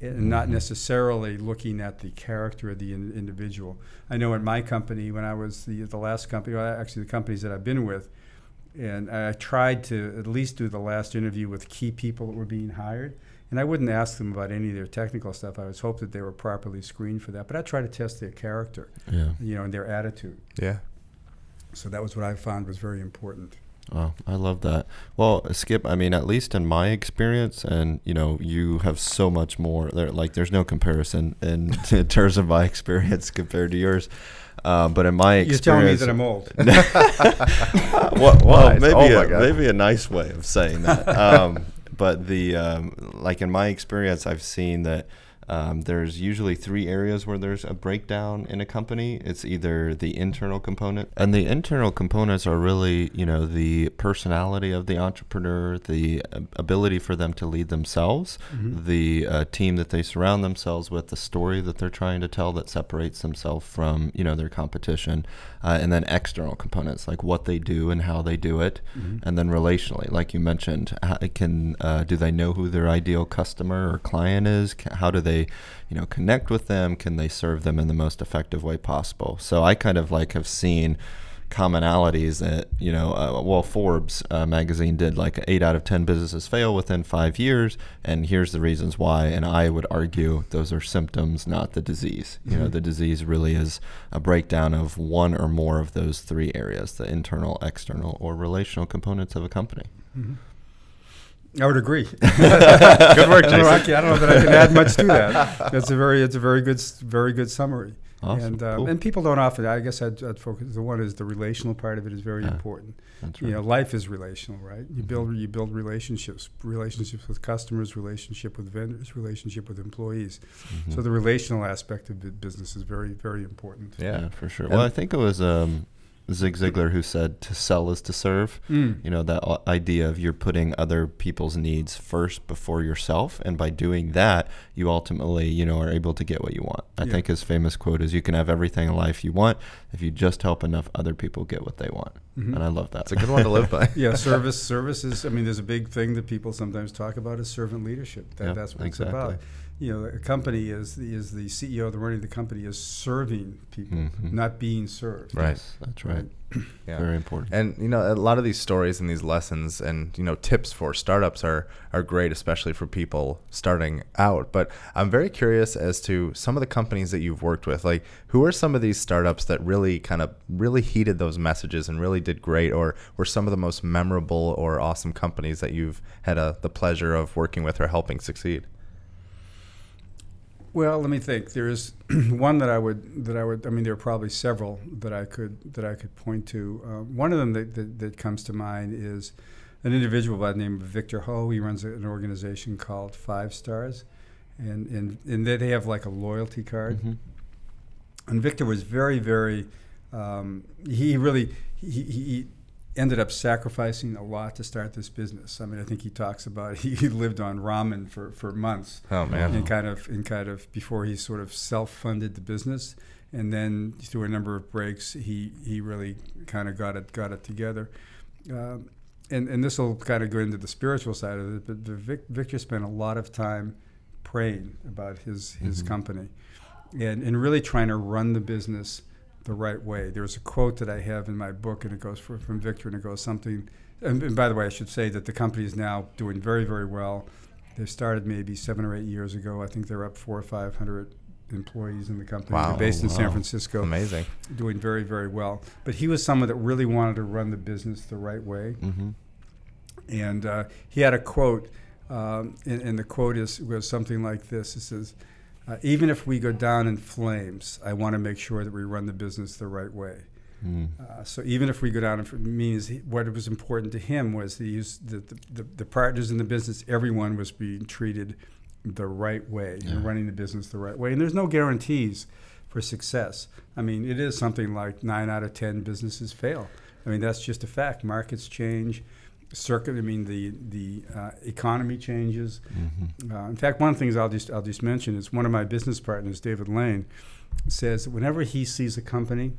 and mm-hmm. not necessarily looking at the character of the in, individual. I know at my company, when I was the, the last company, well, actually the companies that I've been with, and I tried to at least do the last interview with key people that were being hired. And I wouldn't ask them about any of their technical stuff. I was hope that they were properly screened for that. But I try to test their character, yeah. you know, and their attitude. Yeah. So that was what I found was very important. Oh, I love that. Well, Skip, I mean, at least in my experience, and you know, you have so much more. There, like, there's no comparison in, in terms of my experience compared to yours. Uh, but in my experience, you're telling me that I'm old. well, well maybe oh a, maybe a nice way of saying that. Um, but the um, like in my experience, I've seen that um, there's usually three areas where there's a breakdown in a company. It's either the internal component, and the internal components are really, you know, the personality of the entrepreneur, the ability for them to lead themselves, mm-hmm. the uh, team that they surround themselves with, the story that they're trying to tell that separates themselves from, you know, their competition, uh, and then external components like what they do and how they do it, mm-hmm. and then relationally, like you mentioned, how, can uh, do they know who their ideal customer or client is? How do they they, you know, connect with them? Can they serve them in the most effective way possible? So I kind of like have seen commonalities that you know uh, well forbes uh, magazine did like eight out of ten businesses fail within five years and here's the reasons why and i would argue those are symptoms not the disease you mm-hmm. know the disease really is a breakdown of one or more of those three areas the internal external or relational components of a company mm-hmm. I would agree. good work, Jason. I don't, know, I don't know that I can add much to that. It's a very, it's a very good, very good summary. Awesome. And um, cool. and people don't often. I guess I'd, I'd, focus. The one is the relational part of it is very yeah, important. That's right. You know, life is relational, right? You mm-hmm. build you build relationships, relationships with customers, relationship with vendors, relationship with employees. Mm-hmm. So the relational aspect of business is very very important. Yeah, yeah for sure. And well, I think it was um, Zig Ziglar who said to sell is to serve. Mm. You know, that idea of you're putting other people's needs first before yourself. And by doing that, you ultimately, you know, are able to get what you want. I yeah. think his famous quote is you can have everything in life you want if you just help enough other people get what they want. Mm-hmm. And I love that. It's a good one to live by. yeah, service service is I mean, there's a big thing that people sometimes talk about is servant leadership. That, yep, that's what exactly. it's about you know, a company is is the CEO, the running of the company is serving people, mm-hmm. not being served. Right, yes, that's right. Yeah. Very important. And you know, a lot of these stories and these lessons and you know tips for startups are are great, especially for people starting out. But I'm very curious as to some of the companies that you've worked with. Like, who are some of these startups that really kind of really heeded those messages and really did great, or were some of the most memorable or awesome companies that you've had a, the pleasure of working with or helping succeed? Well, let me think. There is one that I would that I would. I mean, there are probably several that I could that I could point to. Uh, one of them that, that, that, comes to mind is an individual by the name of Victor Ho. He runs an organization called FiveStars, and and and they have like a loyalty card. Mm-hmm. And Victor was very very. Um, he really he, he ended up sacrificing a lot to start this business. I mean, I think he talks about he lived on ramen for, for months. Oh man! And kind of and kind of before he sort of self funded the business, and then through a number of breaks, he he really kind of got it got it together. Um, and and this will kind of go into the spiritual side of it. But Vic, Victor spent a lot of time praying about his his mm-hmm. company, and and really trying to run the business the right way. There's a quote that I have in my book, and it goes for, from Victor, and it goes something. And, and, by the way, I should say that the company is now doing very, very well. They started maybe seven or eight years ago. I think they're up four or five hundred employees in the company. Wow. They're based in wow. San Francisco. Amazing. Doing very, very well. But he was someone that really wanted to run the business the right way. Mm-hmm. And uh, he had a quote, um, and, and, the quote is was something like this. It says, uh, even if we go down in flames, I want to make sure that we run the business the right way. Mm. Uh, so even if we go down, and means what was important to him was the use the, the, the, the partners in the business. Everyone was being treated the right way Yeah. and running the business the right way. And there's no guarantees for success. I mean, it is something like nine out of ten businesses fail. I mean, that's just a fact. Markets change. Circuit. I mean, the the uh, economy changes. Mhm. Uh, in fact, one of the things I'll just I'll just mention is one of my business partners, David Lane, says that whenever he sees a company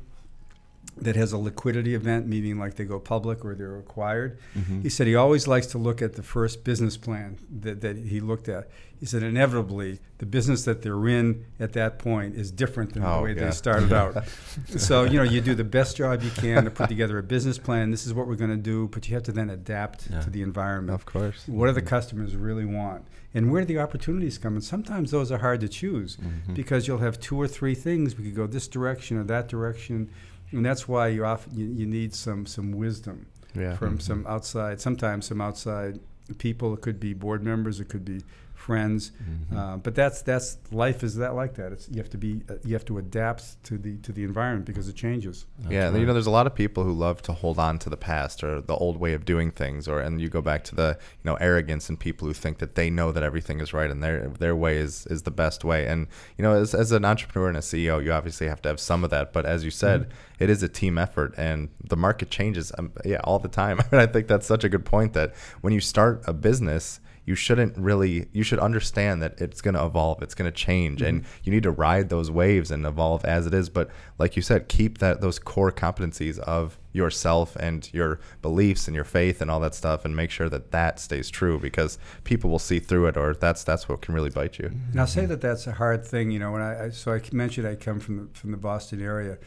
that has a liquidity event, meaning like they go public or they're acquired, Mhm. he said he always likes to look at the first business plan that, that he looked at. He said inevitably the business that they're in at that point is different than the Oh, way yeah. they started out. so you know you do the best job you can to put together a business plan. This is what we're going to do, but you have to then adapt Yeah. to the environment. Of course. What do the customers really want? And where do the opportunities come? And sometimes those are hard to choose Mhm. because you'll have two or three things. We could go this direction or that direction. And that's why you often you, you need some some wisdom Yeah. from Mhm. some outside, sometimes some outside people. It could be board members, it could be friends. Mhm. Uh, but that's that's life is that like that. It's, you have to be uh, you have to adapt to the to the environment because it changes. That's yeah, right. you know, there's a lot of people who love to hold on to the past or the old way of doing things, or and you go back to the you know arrogance and people who think that they know that everything is right and their their way is is the best way. And you know, as, as an entrepreneur and a CEO, you obviously have to have some of that. But as you said, Mm-hmm. it is a team effort, and the market changes. Um, yeah, all the time. and I think that's such a good point that when you start a business. You shouldn't really. You should understand that it's going to evolve. It's going to change, and mm-hmm. you need to ride those waves and evolve as it is. But like you said, keep that those core competencies of yourself and your beliefs and your faith and all that stuff, and make sure that that stays true because people will see through it, or that's that's what can really bite you. Mm-hmm. And I'll say that that's a hard thing, you know. When I, I so I mentioned I come from the, from the Boston area,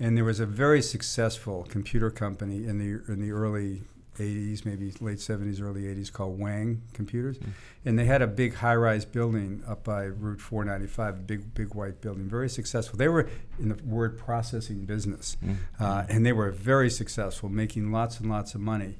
and there was a very successful computer company in the in the early 80s, maybe late 70s, early 80s, called Wang Computers, and they had a big high-rise building up by Route 495, a big big white building, very successful. They were in the word processing business, uh, and they were very successful, making lots and lots of money.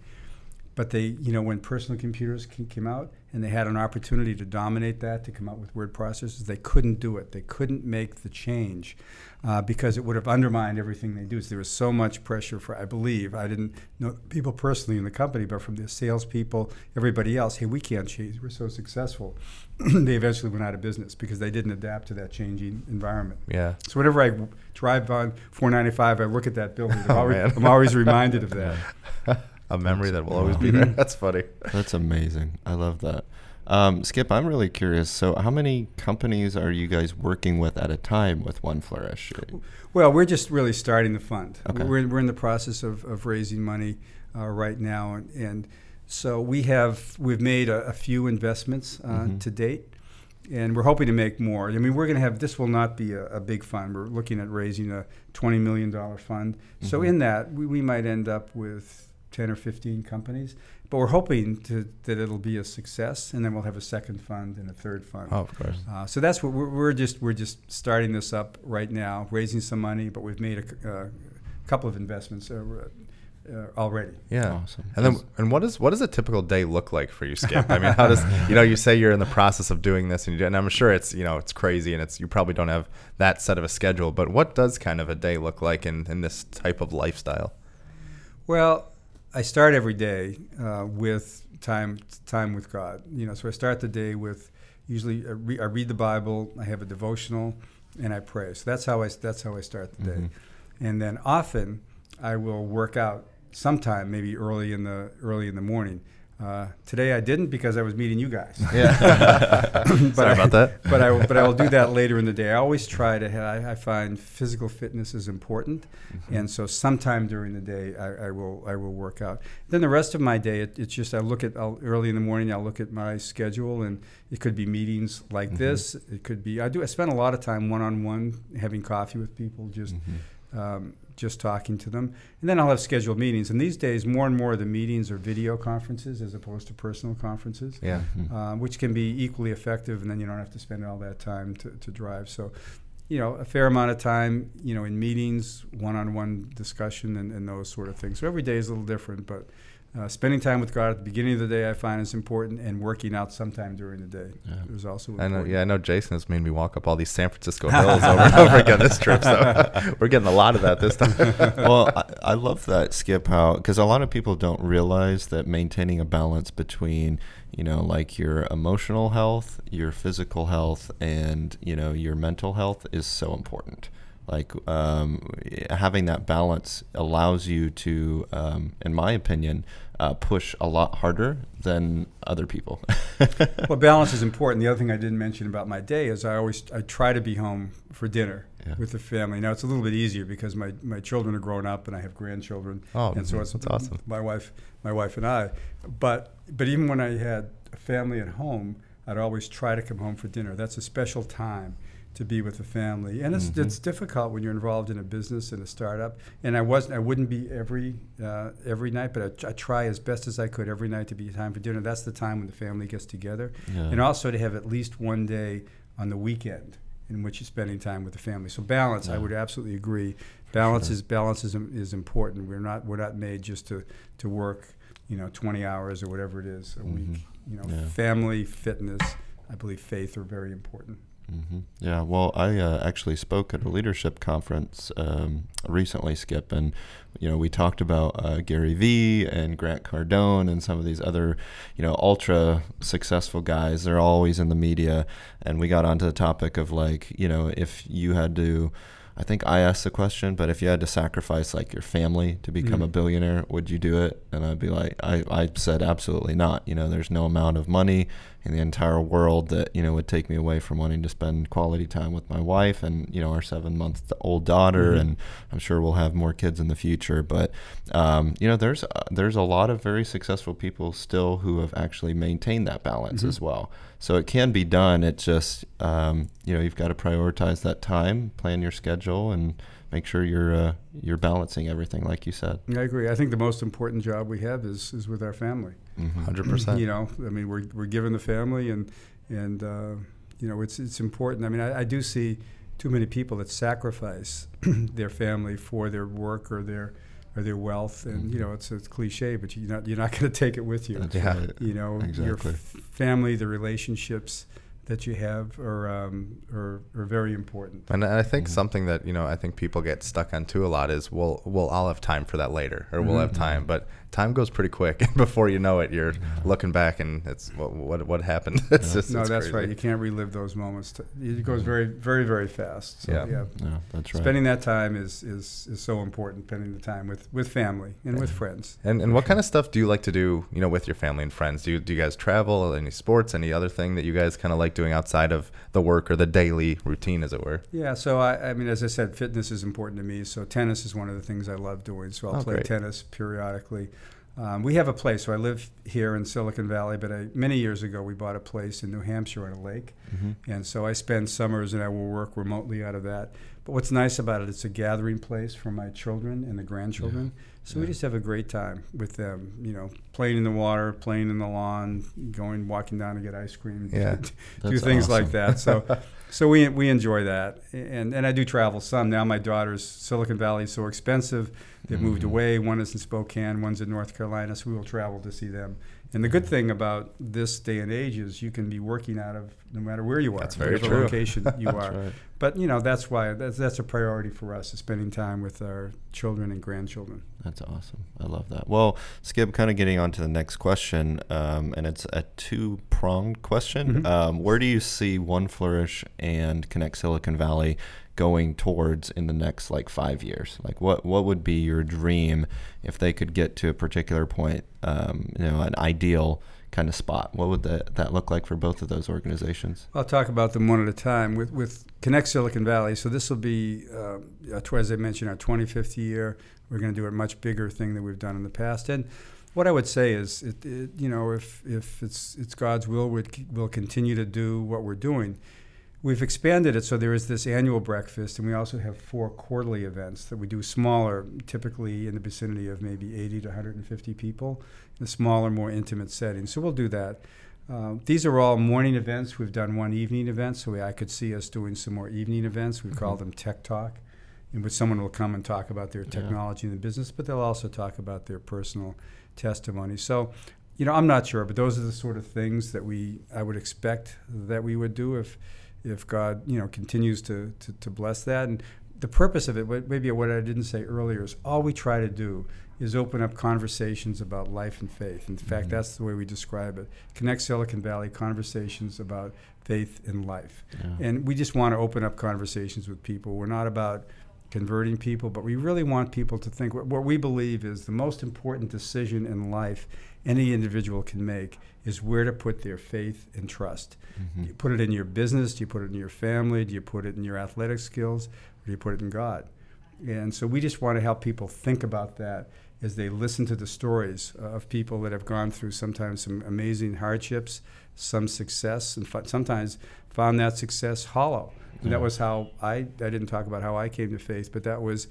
But they, you know, when personal computers came out and they had an opportunity to dominate that, to come out with word processors, they couldn't do it. They couldn't make the change uh, because it would have undermined everything they do. So there was so much pressure for, I believe, I didn't know people personally in the company, but from the salespeople, everybody else, hey, we can't change. We're so successful. they eventually went out of business because they didn't adapt to that changing environment. Yeah. So whenever I drive on 495, I look at that building. I'm, Oh, always. I'm always reminded of that. A memory that will always be Mm-hmm. there. That's funny. That's amazing. I love that. Um, Skip, I'm really curious. So, how many companies are you guys working with at a time with 1Flourish? Well, we're just really starting the fund. Okay. We're, we're in the process of, of raising money uh, right now, and, and so we have we've made a, a few investments uh, Mhm. to date, and we're hoping to make more. I mean, we're going to have this will not be a, a big fund. We're looking at raising a twenty million dollar fund. So Mhm. in that, we, we might end up with ten or fifteen companies, but we're hoping to, that it'll be a success, and then we'll have a second fund and a third fund. Oh, of course. Uh, so that's what we're, we're just we're just starting this up right now, raising some money, but we've made a, uh, couple of investments uh, uh, already. Yeah. Awesome. And then, and what does what does a typical day look like for you, Skip? I mean, how does you know you say you're in the process of doing this, and, you, do- and I'm sure it's you know it's crazy, and it's you probably don't have that set of a schedule. But what does kind of a day look like in in this type of lifestyle? Well, I start every day uh, with time time with God. You know, so I start the day with usually I, re- I read the Bible, I have a devotional, and I pray. So that's how I that's how I start the day. Mhm. And then often I will work out sometime, maybe early in the early in the morning. Uh, today I didn't because I was meeting you guys. Yeah. Sorry I- about that. but I will- but I will do that later in the day. I always try to. I, I find physical fitness is important, Mm-hmm. and so sometime during the day I, I will I will work out. Then the rest of my day, it, it's just I look at I'll, early in the morning. I'll look at my schedule, and it could be meetings like Mhm. this. It could be I do. I spend a lot of time one on one having coffee with people, just Mhm. um, just talking to them. And then I'll have scheduled meetings. And these days, more and more of the meetings are video conferences as opposed to personal conferences Yeah. Mhm. uh, which can be equally effective, and then you don't have to spend all that time to, to drive. So, you know, a fair amount of time, you know, in meetings, one-on-one discussion, and, and those sort of things. So every day is a little different, but uh, spending time with God at the beginning of the day I find is important, and working out sometime during the day Yeah. is also I know, yeah, I know Jason has made me walk up all these San Francisco hills over and over again this trip. So we're getting a lot of that this time. well, I, I love that skip how because a lot of people don't realize that maintaining a balance between you know like your emotional health, your physical health, and you know your mental health is so important. Like um, having that balance allows you to, um, in my opinion, uh, push a lot harder than other people. well, balance is important. The other thing I didn't mention about my day is I always I try to be home for dinner Yeah. with the family. Now it's a little bit easier because my, my children are grown up and I have grandchildren. Oh, and so it's that's awesome. My wife, my wife and I. But but even when I had a family at home, I'd always try to come home for dinner. That's a special time to be with the family, and it's Mhm. it's difficult when you're involved in a business and a startup. And I wasn't I wouldn't be every uh, every night, but I, I try as best as I could every night to be time for dinner. That's the time when the family gets together, Yeah. and also to have at least one day on the weekend in which you're spending time with the family. So balance, I would absolutely agree. Balance Sure. is balance is, is important. We're not we're not made just to to work, you know, 20 hours or whatever it is a Mhm. week. You know, Yeah. family, fitness, I believe faith are very important. Hmm Yeah, well, I uh, actually spoke at a leadership conference um, recently, Skip, and you know we talked about uh, Gary Vee and Grant Cardone and some of these other, you know, ultra successful guys. They're always in the media, and we got onto the topic of like, you know, if you had to. I think I asked the question, but if you had to sacrifice like your family to become a Mhm. billionaire, would you do it? And I'd be like, I, I said absolutely not. You know, there's no amount of money in the entire world that you know would take me away from wanting to spend quality time with my wife and you know our seven month old daughter Mhm. and I'm sure we'll have more kids in the future but um, you know there's uh, there's a lot of very successful people still who have actually maintained that balance Mhm. as well so it can be done it just um, you know you've got to prioritize that time plan your schedule and make sure you're uh, you're balancing everything like you said I agree. I think the most important job we have is is with our family. Mhm. 100%. You know, I mean, we're we're given the family, and and uh, you know, it's it's important. I mean, I, I do see too many people that sacrifice their family for their work or their or their wealth, and you mm-hmm. know, it's it's cliche, but you're not you're not going to take it with you. That's Yeah. right. you know, your f- family, the relationships that you have are um, are, are very important. And I think Mhm. something that you know I think people get stuck on too a lot is we'll we'll I'll have time for that later or we'll Mhm. have time, but time goes pretty quick. and Before you know it, you're looking back and it's what what, what happened. it's Yeah. just no, it's that's crazy. right. You can't relive those moments. T- It goes very, very, very fast. So, Yeah. yeah. yeah that's right Spending that time is, is, is so important. Spending the time with, with family and with friends. And and what kind of stuff do you like to do? You know, with your family and friends. Do you do you guys travel? Any sports? Any other thing that you guys kind of like doing outside of the work or the daily routine, as it were? Yeah. So I, I mean, as I said, fitness is important to me. So tennis is one of the things I love doing. So I'll Oh, play great. tennis periodically. Um, we have a place. So I live here in Silicon Valley, but I, many years ago we bought a place in New Hampshire on a lake. Mhm. And so I spend summers and I will work remotely out of that. But what's nice about it, it's a gathering place for my children and the grandchildren. So we just have a great time with them, you know, playing in the water, playing in the lawn, going walking down to get ice cream, Yeah. do things like that. So so we we enjoy that. And and I do travel some. Now my daughter's Silicon Valley is so expensive. They've moved Mhm. away. One is in Spokane, one's in North Carolina, so we will travel to see them. And the good thing about this day and age is you can be working out of no matter where you are, That's very whatever true. location you That's are. right. But you know that's why that's that's a priority for us is spending time with our children and grandchildren. That's awesome. I love that. Well, Skip, kind of getting on to the next question, um, and it's a two pronged question. Mhm. Um, where do you see 1Flourish and Connect Silicon Valley going towards in the next like five years? Like, what what would be your dream if they could get to a particular point? Um, you know, an ideal kind of spot. What would that that look like for both of those organizations? I'll talk about them one at a time. With with Connect Silicon Valley, so this will be, uh, uh, as I mentioned, our 25th year. We're going to do a much bigger thing than we've done in the past. And what I would say is, it, it, you know, if if it's it's God's will, we'll, we'll continue to do what we're doing. We've expanded it so there is this annual breakfast, and we also have four quarterly events that we do smaller, typically in the vicinity of maybe 80 to 150 people, a smaller, more intimate setting. So we'll do that. Uh, these are all morning events. We've done one evening event, so I could see us doing some more evening events. We call them Tech Talk. in which someone will come and talk about their technology in the business, but they'll also talk about their personal testimony. So, you know, I'm not sure, but those are the sort of things that we I would expect that we would do if if God, you know, continues to, to, to bless that. And the purpose of it, maybe what I didn't say earlier, is all we try to do is open up conversations about life and faith. In fact, mm-hmm. that's the way we describe it. Connect Silicon Valley conversations about faith and life. Yeah. And we just want to open up conversations with people. We're not about converting people, but we really want people to think what, what we believe is the most important decision in life any individual can make is where to put their faith and trust. Mm-hmm. Do you put it in your business? Do you put it in your family? Do you put it in your athletic skills? Or do you put it in God? And so we just want to help people think about that as they listen to the stories uh, of people that have gone through sometimes some amazing hardships, some success, and sometimes found that success hollow. And yeah. that was how I, I didn't talk about how I came to faith, but that was,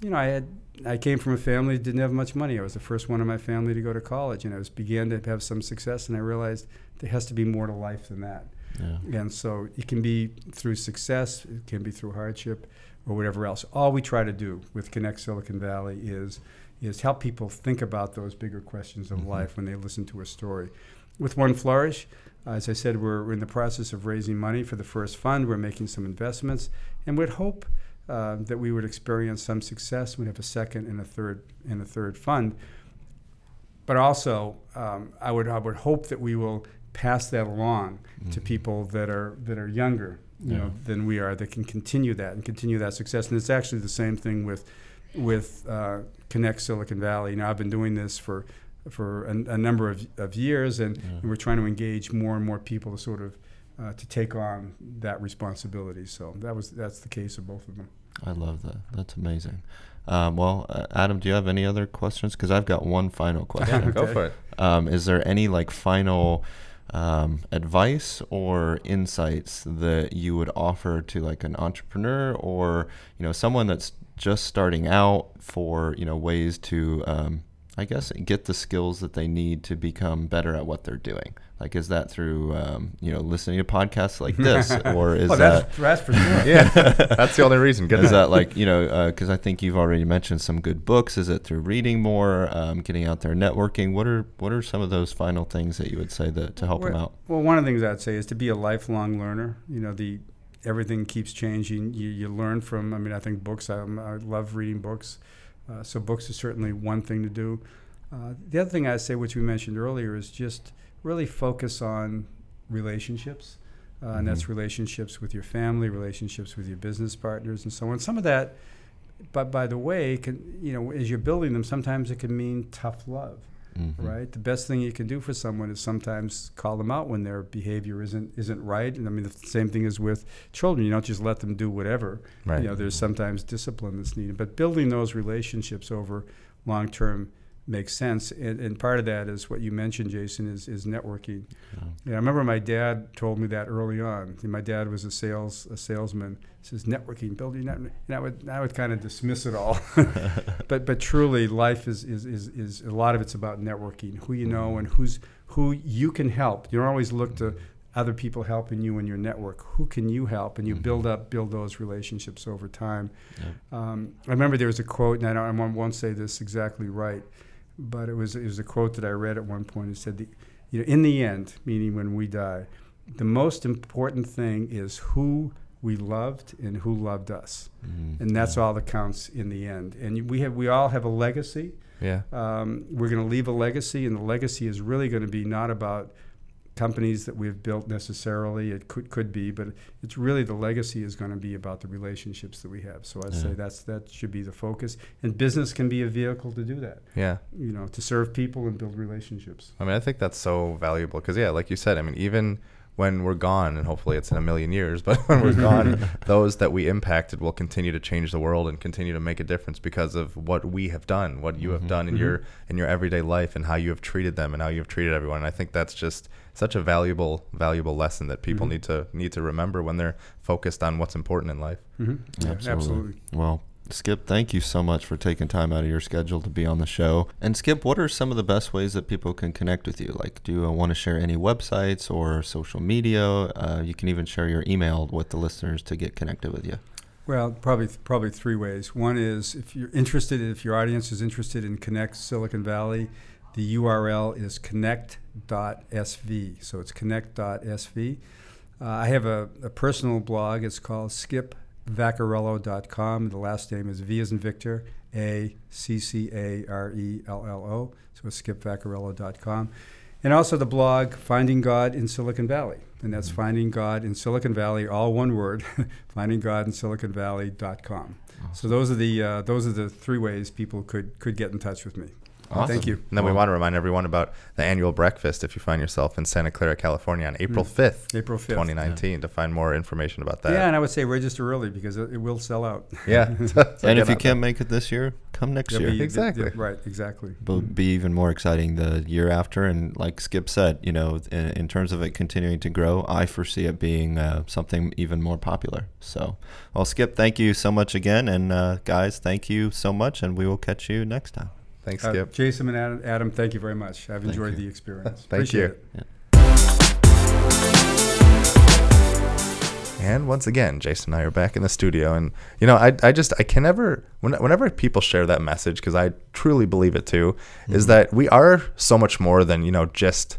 you know, I had, I came from a family that didn't have much money. I was the first one in my family to go to college, and I was began to have some success, and I realized there has to be more to life than that. Yeah. And so it can be through success, it can be through hardship, or whatever else. All we try to do with Connect Silicon Valley is is help people think about those bigger questions of mm-hmm. life when they listen to a story. With 1Flourish, as I said, we're, we're, in the process of raising money for the first fund. We're making some investments, and we'd hope uh, that we would experience some success. We'd have a second and a third and a third fund. But also, um, I would I would hope that we will pass that along mm-hmm. to people that are that are younger, you yeah. know, than we are that can continue that and continue that success. And it's actually the same thing with with uh, Connect Silicon Valley. You know, I've been doing this for for a, a number of, of years, and, yeah. and, we're trying to engage more and more people to sort of uh, to take on that responsibility. So that was that's the case of both of them. I love that. That's amazing. Um, well, uh, Adam, do you have any other questions? Because I've got one final question. Yeah, go for it. Um, is there any like final um, advice or insights that you would offer to like an entrepreneur or you know someone that's just starting out for you know ways to um, I guess get the skills that they need to become better at what they're doing. Like, is that through um, you know listening to podcasts like this, or is oh, that that's for sure? yeah, that's the only reason. Good is that like you know because uh, I think you've already mentioned some good books. Is it through reading more, um, getting out there, networking? What are what are some of those final things that you would say that to help well, them out? Well, one of the things I'd say is to be a lifelong learner. You know, the everything keeps changing. You, you learn from. I mean, I think books. I, I love reading books. Uh, so books is certainly one thing to do. Uh, the other thing I'd say, which we mentioned earlier, is just really focus on relationships. Uh, mm-hmm. And that's mm-hmm. relationships with your family, relationships with your business partners, and so on. Some of that, but by the way, can you know, as you're building them, sometimes it can mean tough love. Mm-hmm. right? The best thing you can do for someone is sometimes call them out when their behavior isn't isn't right. And I mean, the same thing is with children. You don't just let them do whatever. Right. You know, there's sometimes discipline that's needed. But building those relationships over long term makes sense. And, and, part of that is what you mentioned, Jason, is, is networking. Yeah. yeah. I remember my dad told me that early on. My dad was a sales a salesman. He says networking, building network. And I would I would kind of dismiss it all. but but truly, life is, is, is, is a lot of it's about networking, who you know and who's who you can help. You don't always look to other people helping you in your network. Who can you help? And you mm-hmm. build up, build those relationships over time. Um, I remember there was a quote, and I, don't, I won't say this exactly right but it was it was a quote that I read at one point. It said, the, "You know, in the end, meaning when we die, the most important thing is who we loved and who loved us, mm-hmm. and that's yeah. all that counts in the end. And we have we all have a legacy. Yeah, um, we're going to leave a legacy, and the legacy is really going to be not about companies that we've built necessarily. It could could be, but it's really the legacy is going to be about the relationships that we have. So I'd yeah. say that's that should be the focus. And business can be a vehicle to do that. Yeah. You know, to serve people and build relationships. I mean, I think that's so valuable because yeah, like you said, I mean, even when we're gone, and hopefully it's in a million years, but when we're gone, those that we impacted will continue to change the world and continue to make a difference because of what we have done, what you mm-hmm. have done in mm-hmm. your in your everyday life, and how you have treated them and how you have treated everyone. And I think that's just such a valuable valuable lesson that people mm-hmm. need to need to remember when they're focused on what's important in life. Mm-hmm. Yeah, absolutely. absolutely. Well, Skip, thank you so much for taking time out of your schedule to be on the show. And Skip, what are some of the best ways that people can connect with you? Like, do you want to share any websites or social media? Uh, you can even share your email with the listeners to get connected with you. Well, probably probably three ways. One is if you're interested, if your audience is interested in Connect Silicon Valley, the URL is connect.sv. So it's connect.sv. Uh, I have a, a, personal blog. It's called skipvaccarello.com. The last name is V as in Victor, A C C A R E L L O. So it's skipvaccarello.com. And also the blog Finding God in Silicon Valley. And that's mm-hmm. Finding God in Silicon Valley, all one word, findinggodinSiliconValley.com. Awesome. So those are the uh, those are the three ways people could could get in touch with me. Awesome. Thank you. And then we want to remind everyone about the annual breakfast if you find yourself in Santa Clara, California on April mm. 5th, April 5th, 2019 yeah. to find more information about that. Yeah, and I would say register early because it, it will sell out. Yeah. so and if you can't make it this year, come next year. Be, exactly. right, exactly. It'll be even more exciting the year after. And like Skip said, you know, in, in terms of it continuing to grow, I foresee it being uh, something even more popular. So, well, Skip, thank you so much again. And uh, guys, thank you so much. And we will catch you next time. Thanks, Skip. Uh, Jason and Adam, Adam, thank you very much. I've thank enjoyed you. the experience. thank Appreciate you. It. And once again, Jason and I are back in the studio, and you know, I, I just I can never whenever people share that message because I truly believe it too, mm-hmm. is that we are so much more than you know just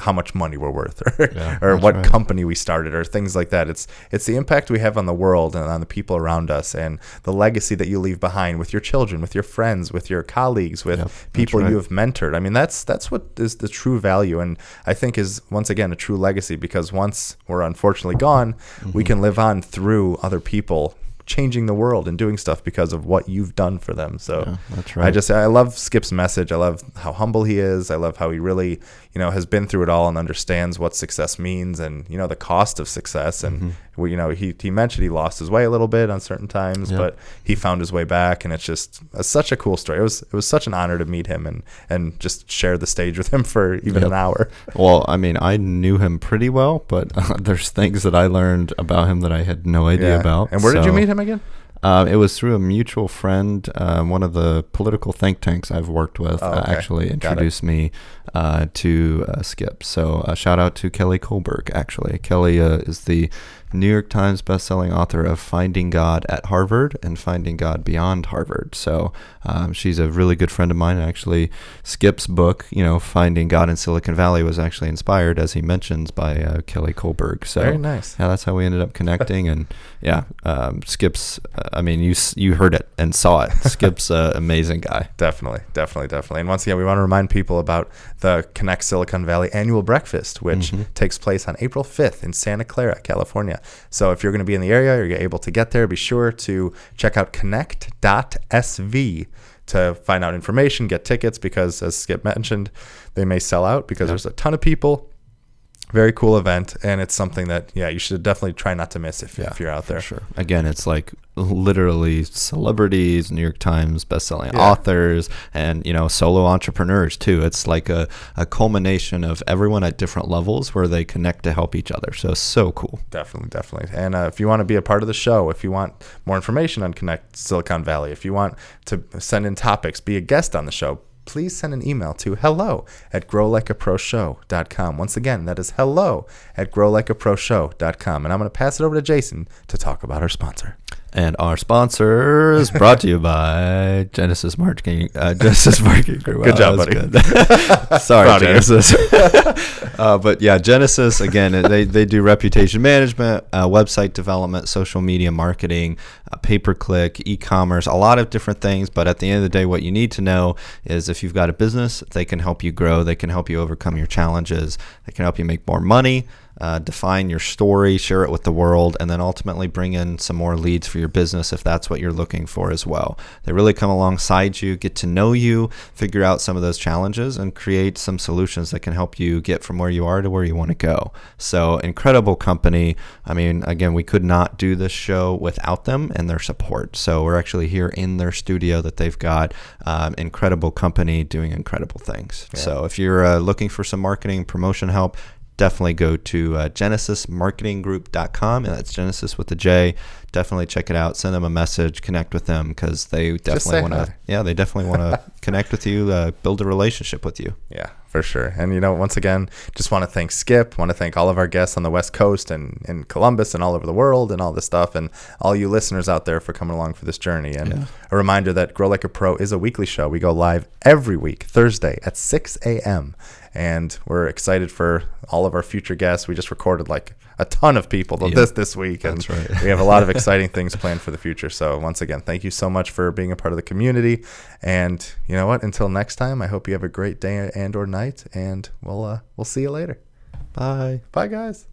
how much money we're worth or, yeah, or what right. company we started or things like that. It's it's the impact we have on the world and on the people around us and the legacy that you leave behind with your children, with your friends, with your colleagues, with yep, people right. you have mentored. I mean, that's that's what is the true value and I think is once again a true legacy because once we're unfortunately gone, mm-hmm. we can live on through other people changing the world and doing stuff because of what you've done for them. So yeah, that's right. I just I love Skip's message. I love how humble he is. I love how he really you know has been through it all and understands what success means and you know the cost of success and mm-hmm. we, you know he, he mentioned he lost his way a little bit on certain times but he found his way back and it's just it's such a cool story it was it was such an honor to meet him and and just share the stage with him for even yep. an hour well i mean i knew him pretty well but uh, there's things that i learned about him that i had no idea yeah. about and where so. did you meet him again uh, it was through a mutual friend. Uh, one of the political think tanks I've worked with oh, okay. uh, actually introduced me uh, to uh, Skip. So shout out to Kelly Kullberg. Actually, Kelly is the New York Times bestselling author of Finding God at Harvard and Finding God Beyond Harvard. So um, she's a really good friend of mine. Actually, Skip's book, you know, Finding God in Silicon Valley, was actually inspired, as he mentions, by uh, Kelly Kullberg. So very nice. Yeah, that's how we ended up connecting. and yeah, um, Skip's. Uh, I mean, you you heard it and saw it. Skip's an amazing guy. Definitely, definitely, definitely. And once again, we want to remind people about the Connect Silicon Valley annual breakfast, which mm-hmm. takes place on April 5th in Santa Clara, California. So if you're going to be in the area or you're able to get there, be sure to check out connect.sv to find out information, get tickets, because as Skip mentioned, they may sell out because there's a ton of people very cool event and it's something that yeah you should definitely try not to miss if, yeah, if you're out there. sure. Again it's like literally celebrities new york times best-selling yeah. authors and you know solo entrepreneurs too. It's like a, a culmination of everyone at different levels where they connect to help each other. So so cool. Definitely definitely. And uh, if you want to be a part of the show if you want more information on connect silicon valley if you want to send in topics be a guest on the show please send an email to hello at growlikeaproshow.com. Once again, that is hello at growlikeaproshow.com. And I'm going to pass it over to Jason to talk about our sponsor. And our sponsor is brought to you by Genesis Marketing. Uh, Genesis Marketing Group. Good job, buddy. Good. Sorry, Genesis. uh, but yeah, Genesis again. They they do reputation management, uh, website development, social media marketing, uh, pay per click, e-commerce, a lot of different things. But at the end of the day, what you need to know is if you've got a business, they can help you grow. They can help you overcome your challenges. They can help you make more money uh, define your story, share it with the world, and then ultimately bring in some more leads for your business if that's what you're looking for as well. They really come alongside you, get to know you, figure out some of those challenges, and create some solutions that can help you get from where you are to where you want to go. So, incredible company. I mean, again, we could not do this show without them and their support. So, we're actually here in their studio that they've got. Um, incredible company doing incredible things. Yeah. So, if you're uh, looking for some marketing promotion help, definitely go to uh, genesismarketinggroup.com, and that's Genesis with the J. Definitely check it out. Send them a message, connect with them because they definitely want to. Yeah, they definitely want to connect with you, uh, build a relationship with you. Yeah, for sure. And you know, once again, just want to thank Skip. Want to thank all of our guests on the West Coast and in Columbus and all over the world and all this stuff, and all you listeners out there for coming along for this journey. And Yeah. a reminder that Grow Like a Pro is a weekly show. We go live every week, Thursday at 6 a.m. And we're excited for all of our future guests. We just recorded like a ton of people Yeah. this this week, and right. we have a lot of exciting things planned for the future. So once again, thank you so much for being a part of the community. And you know what? Until next time, I hope you have a great day and or night. And we'll uh, we'll see you later. Bye. Bye, guys.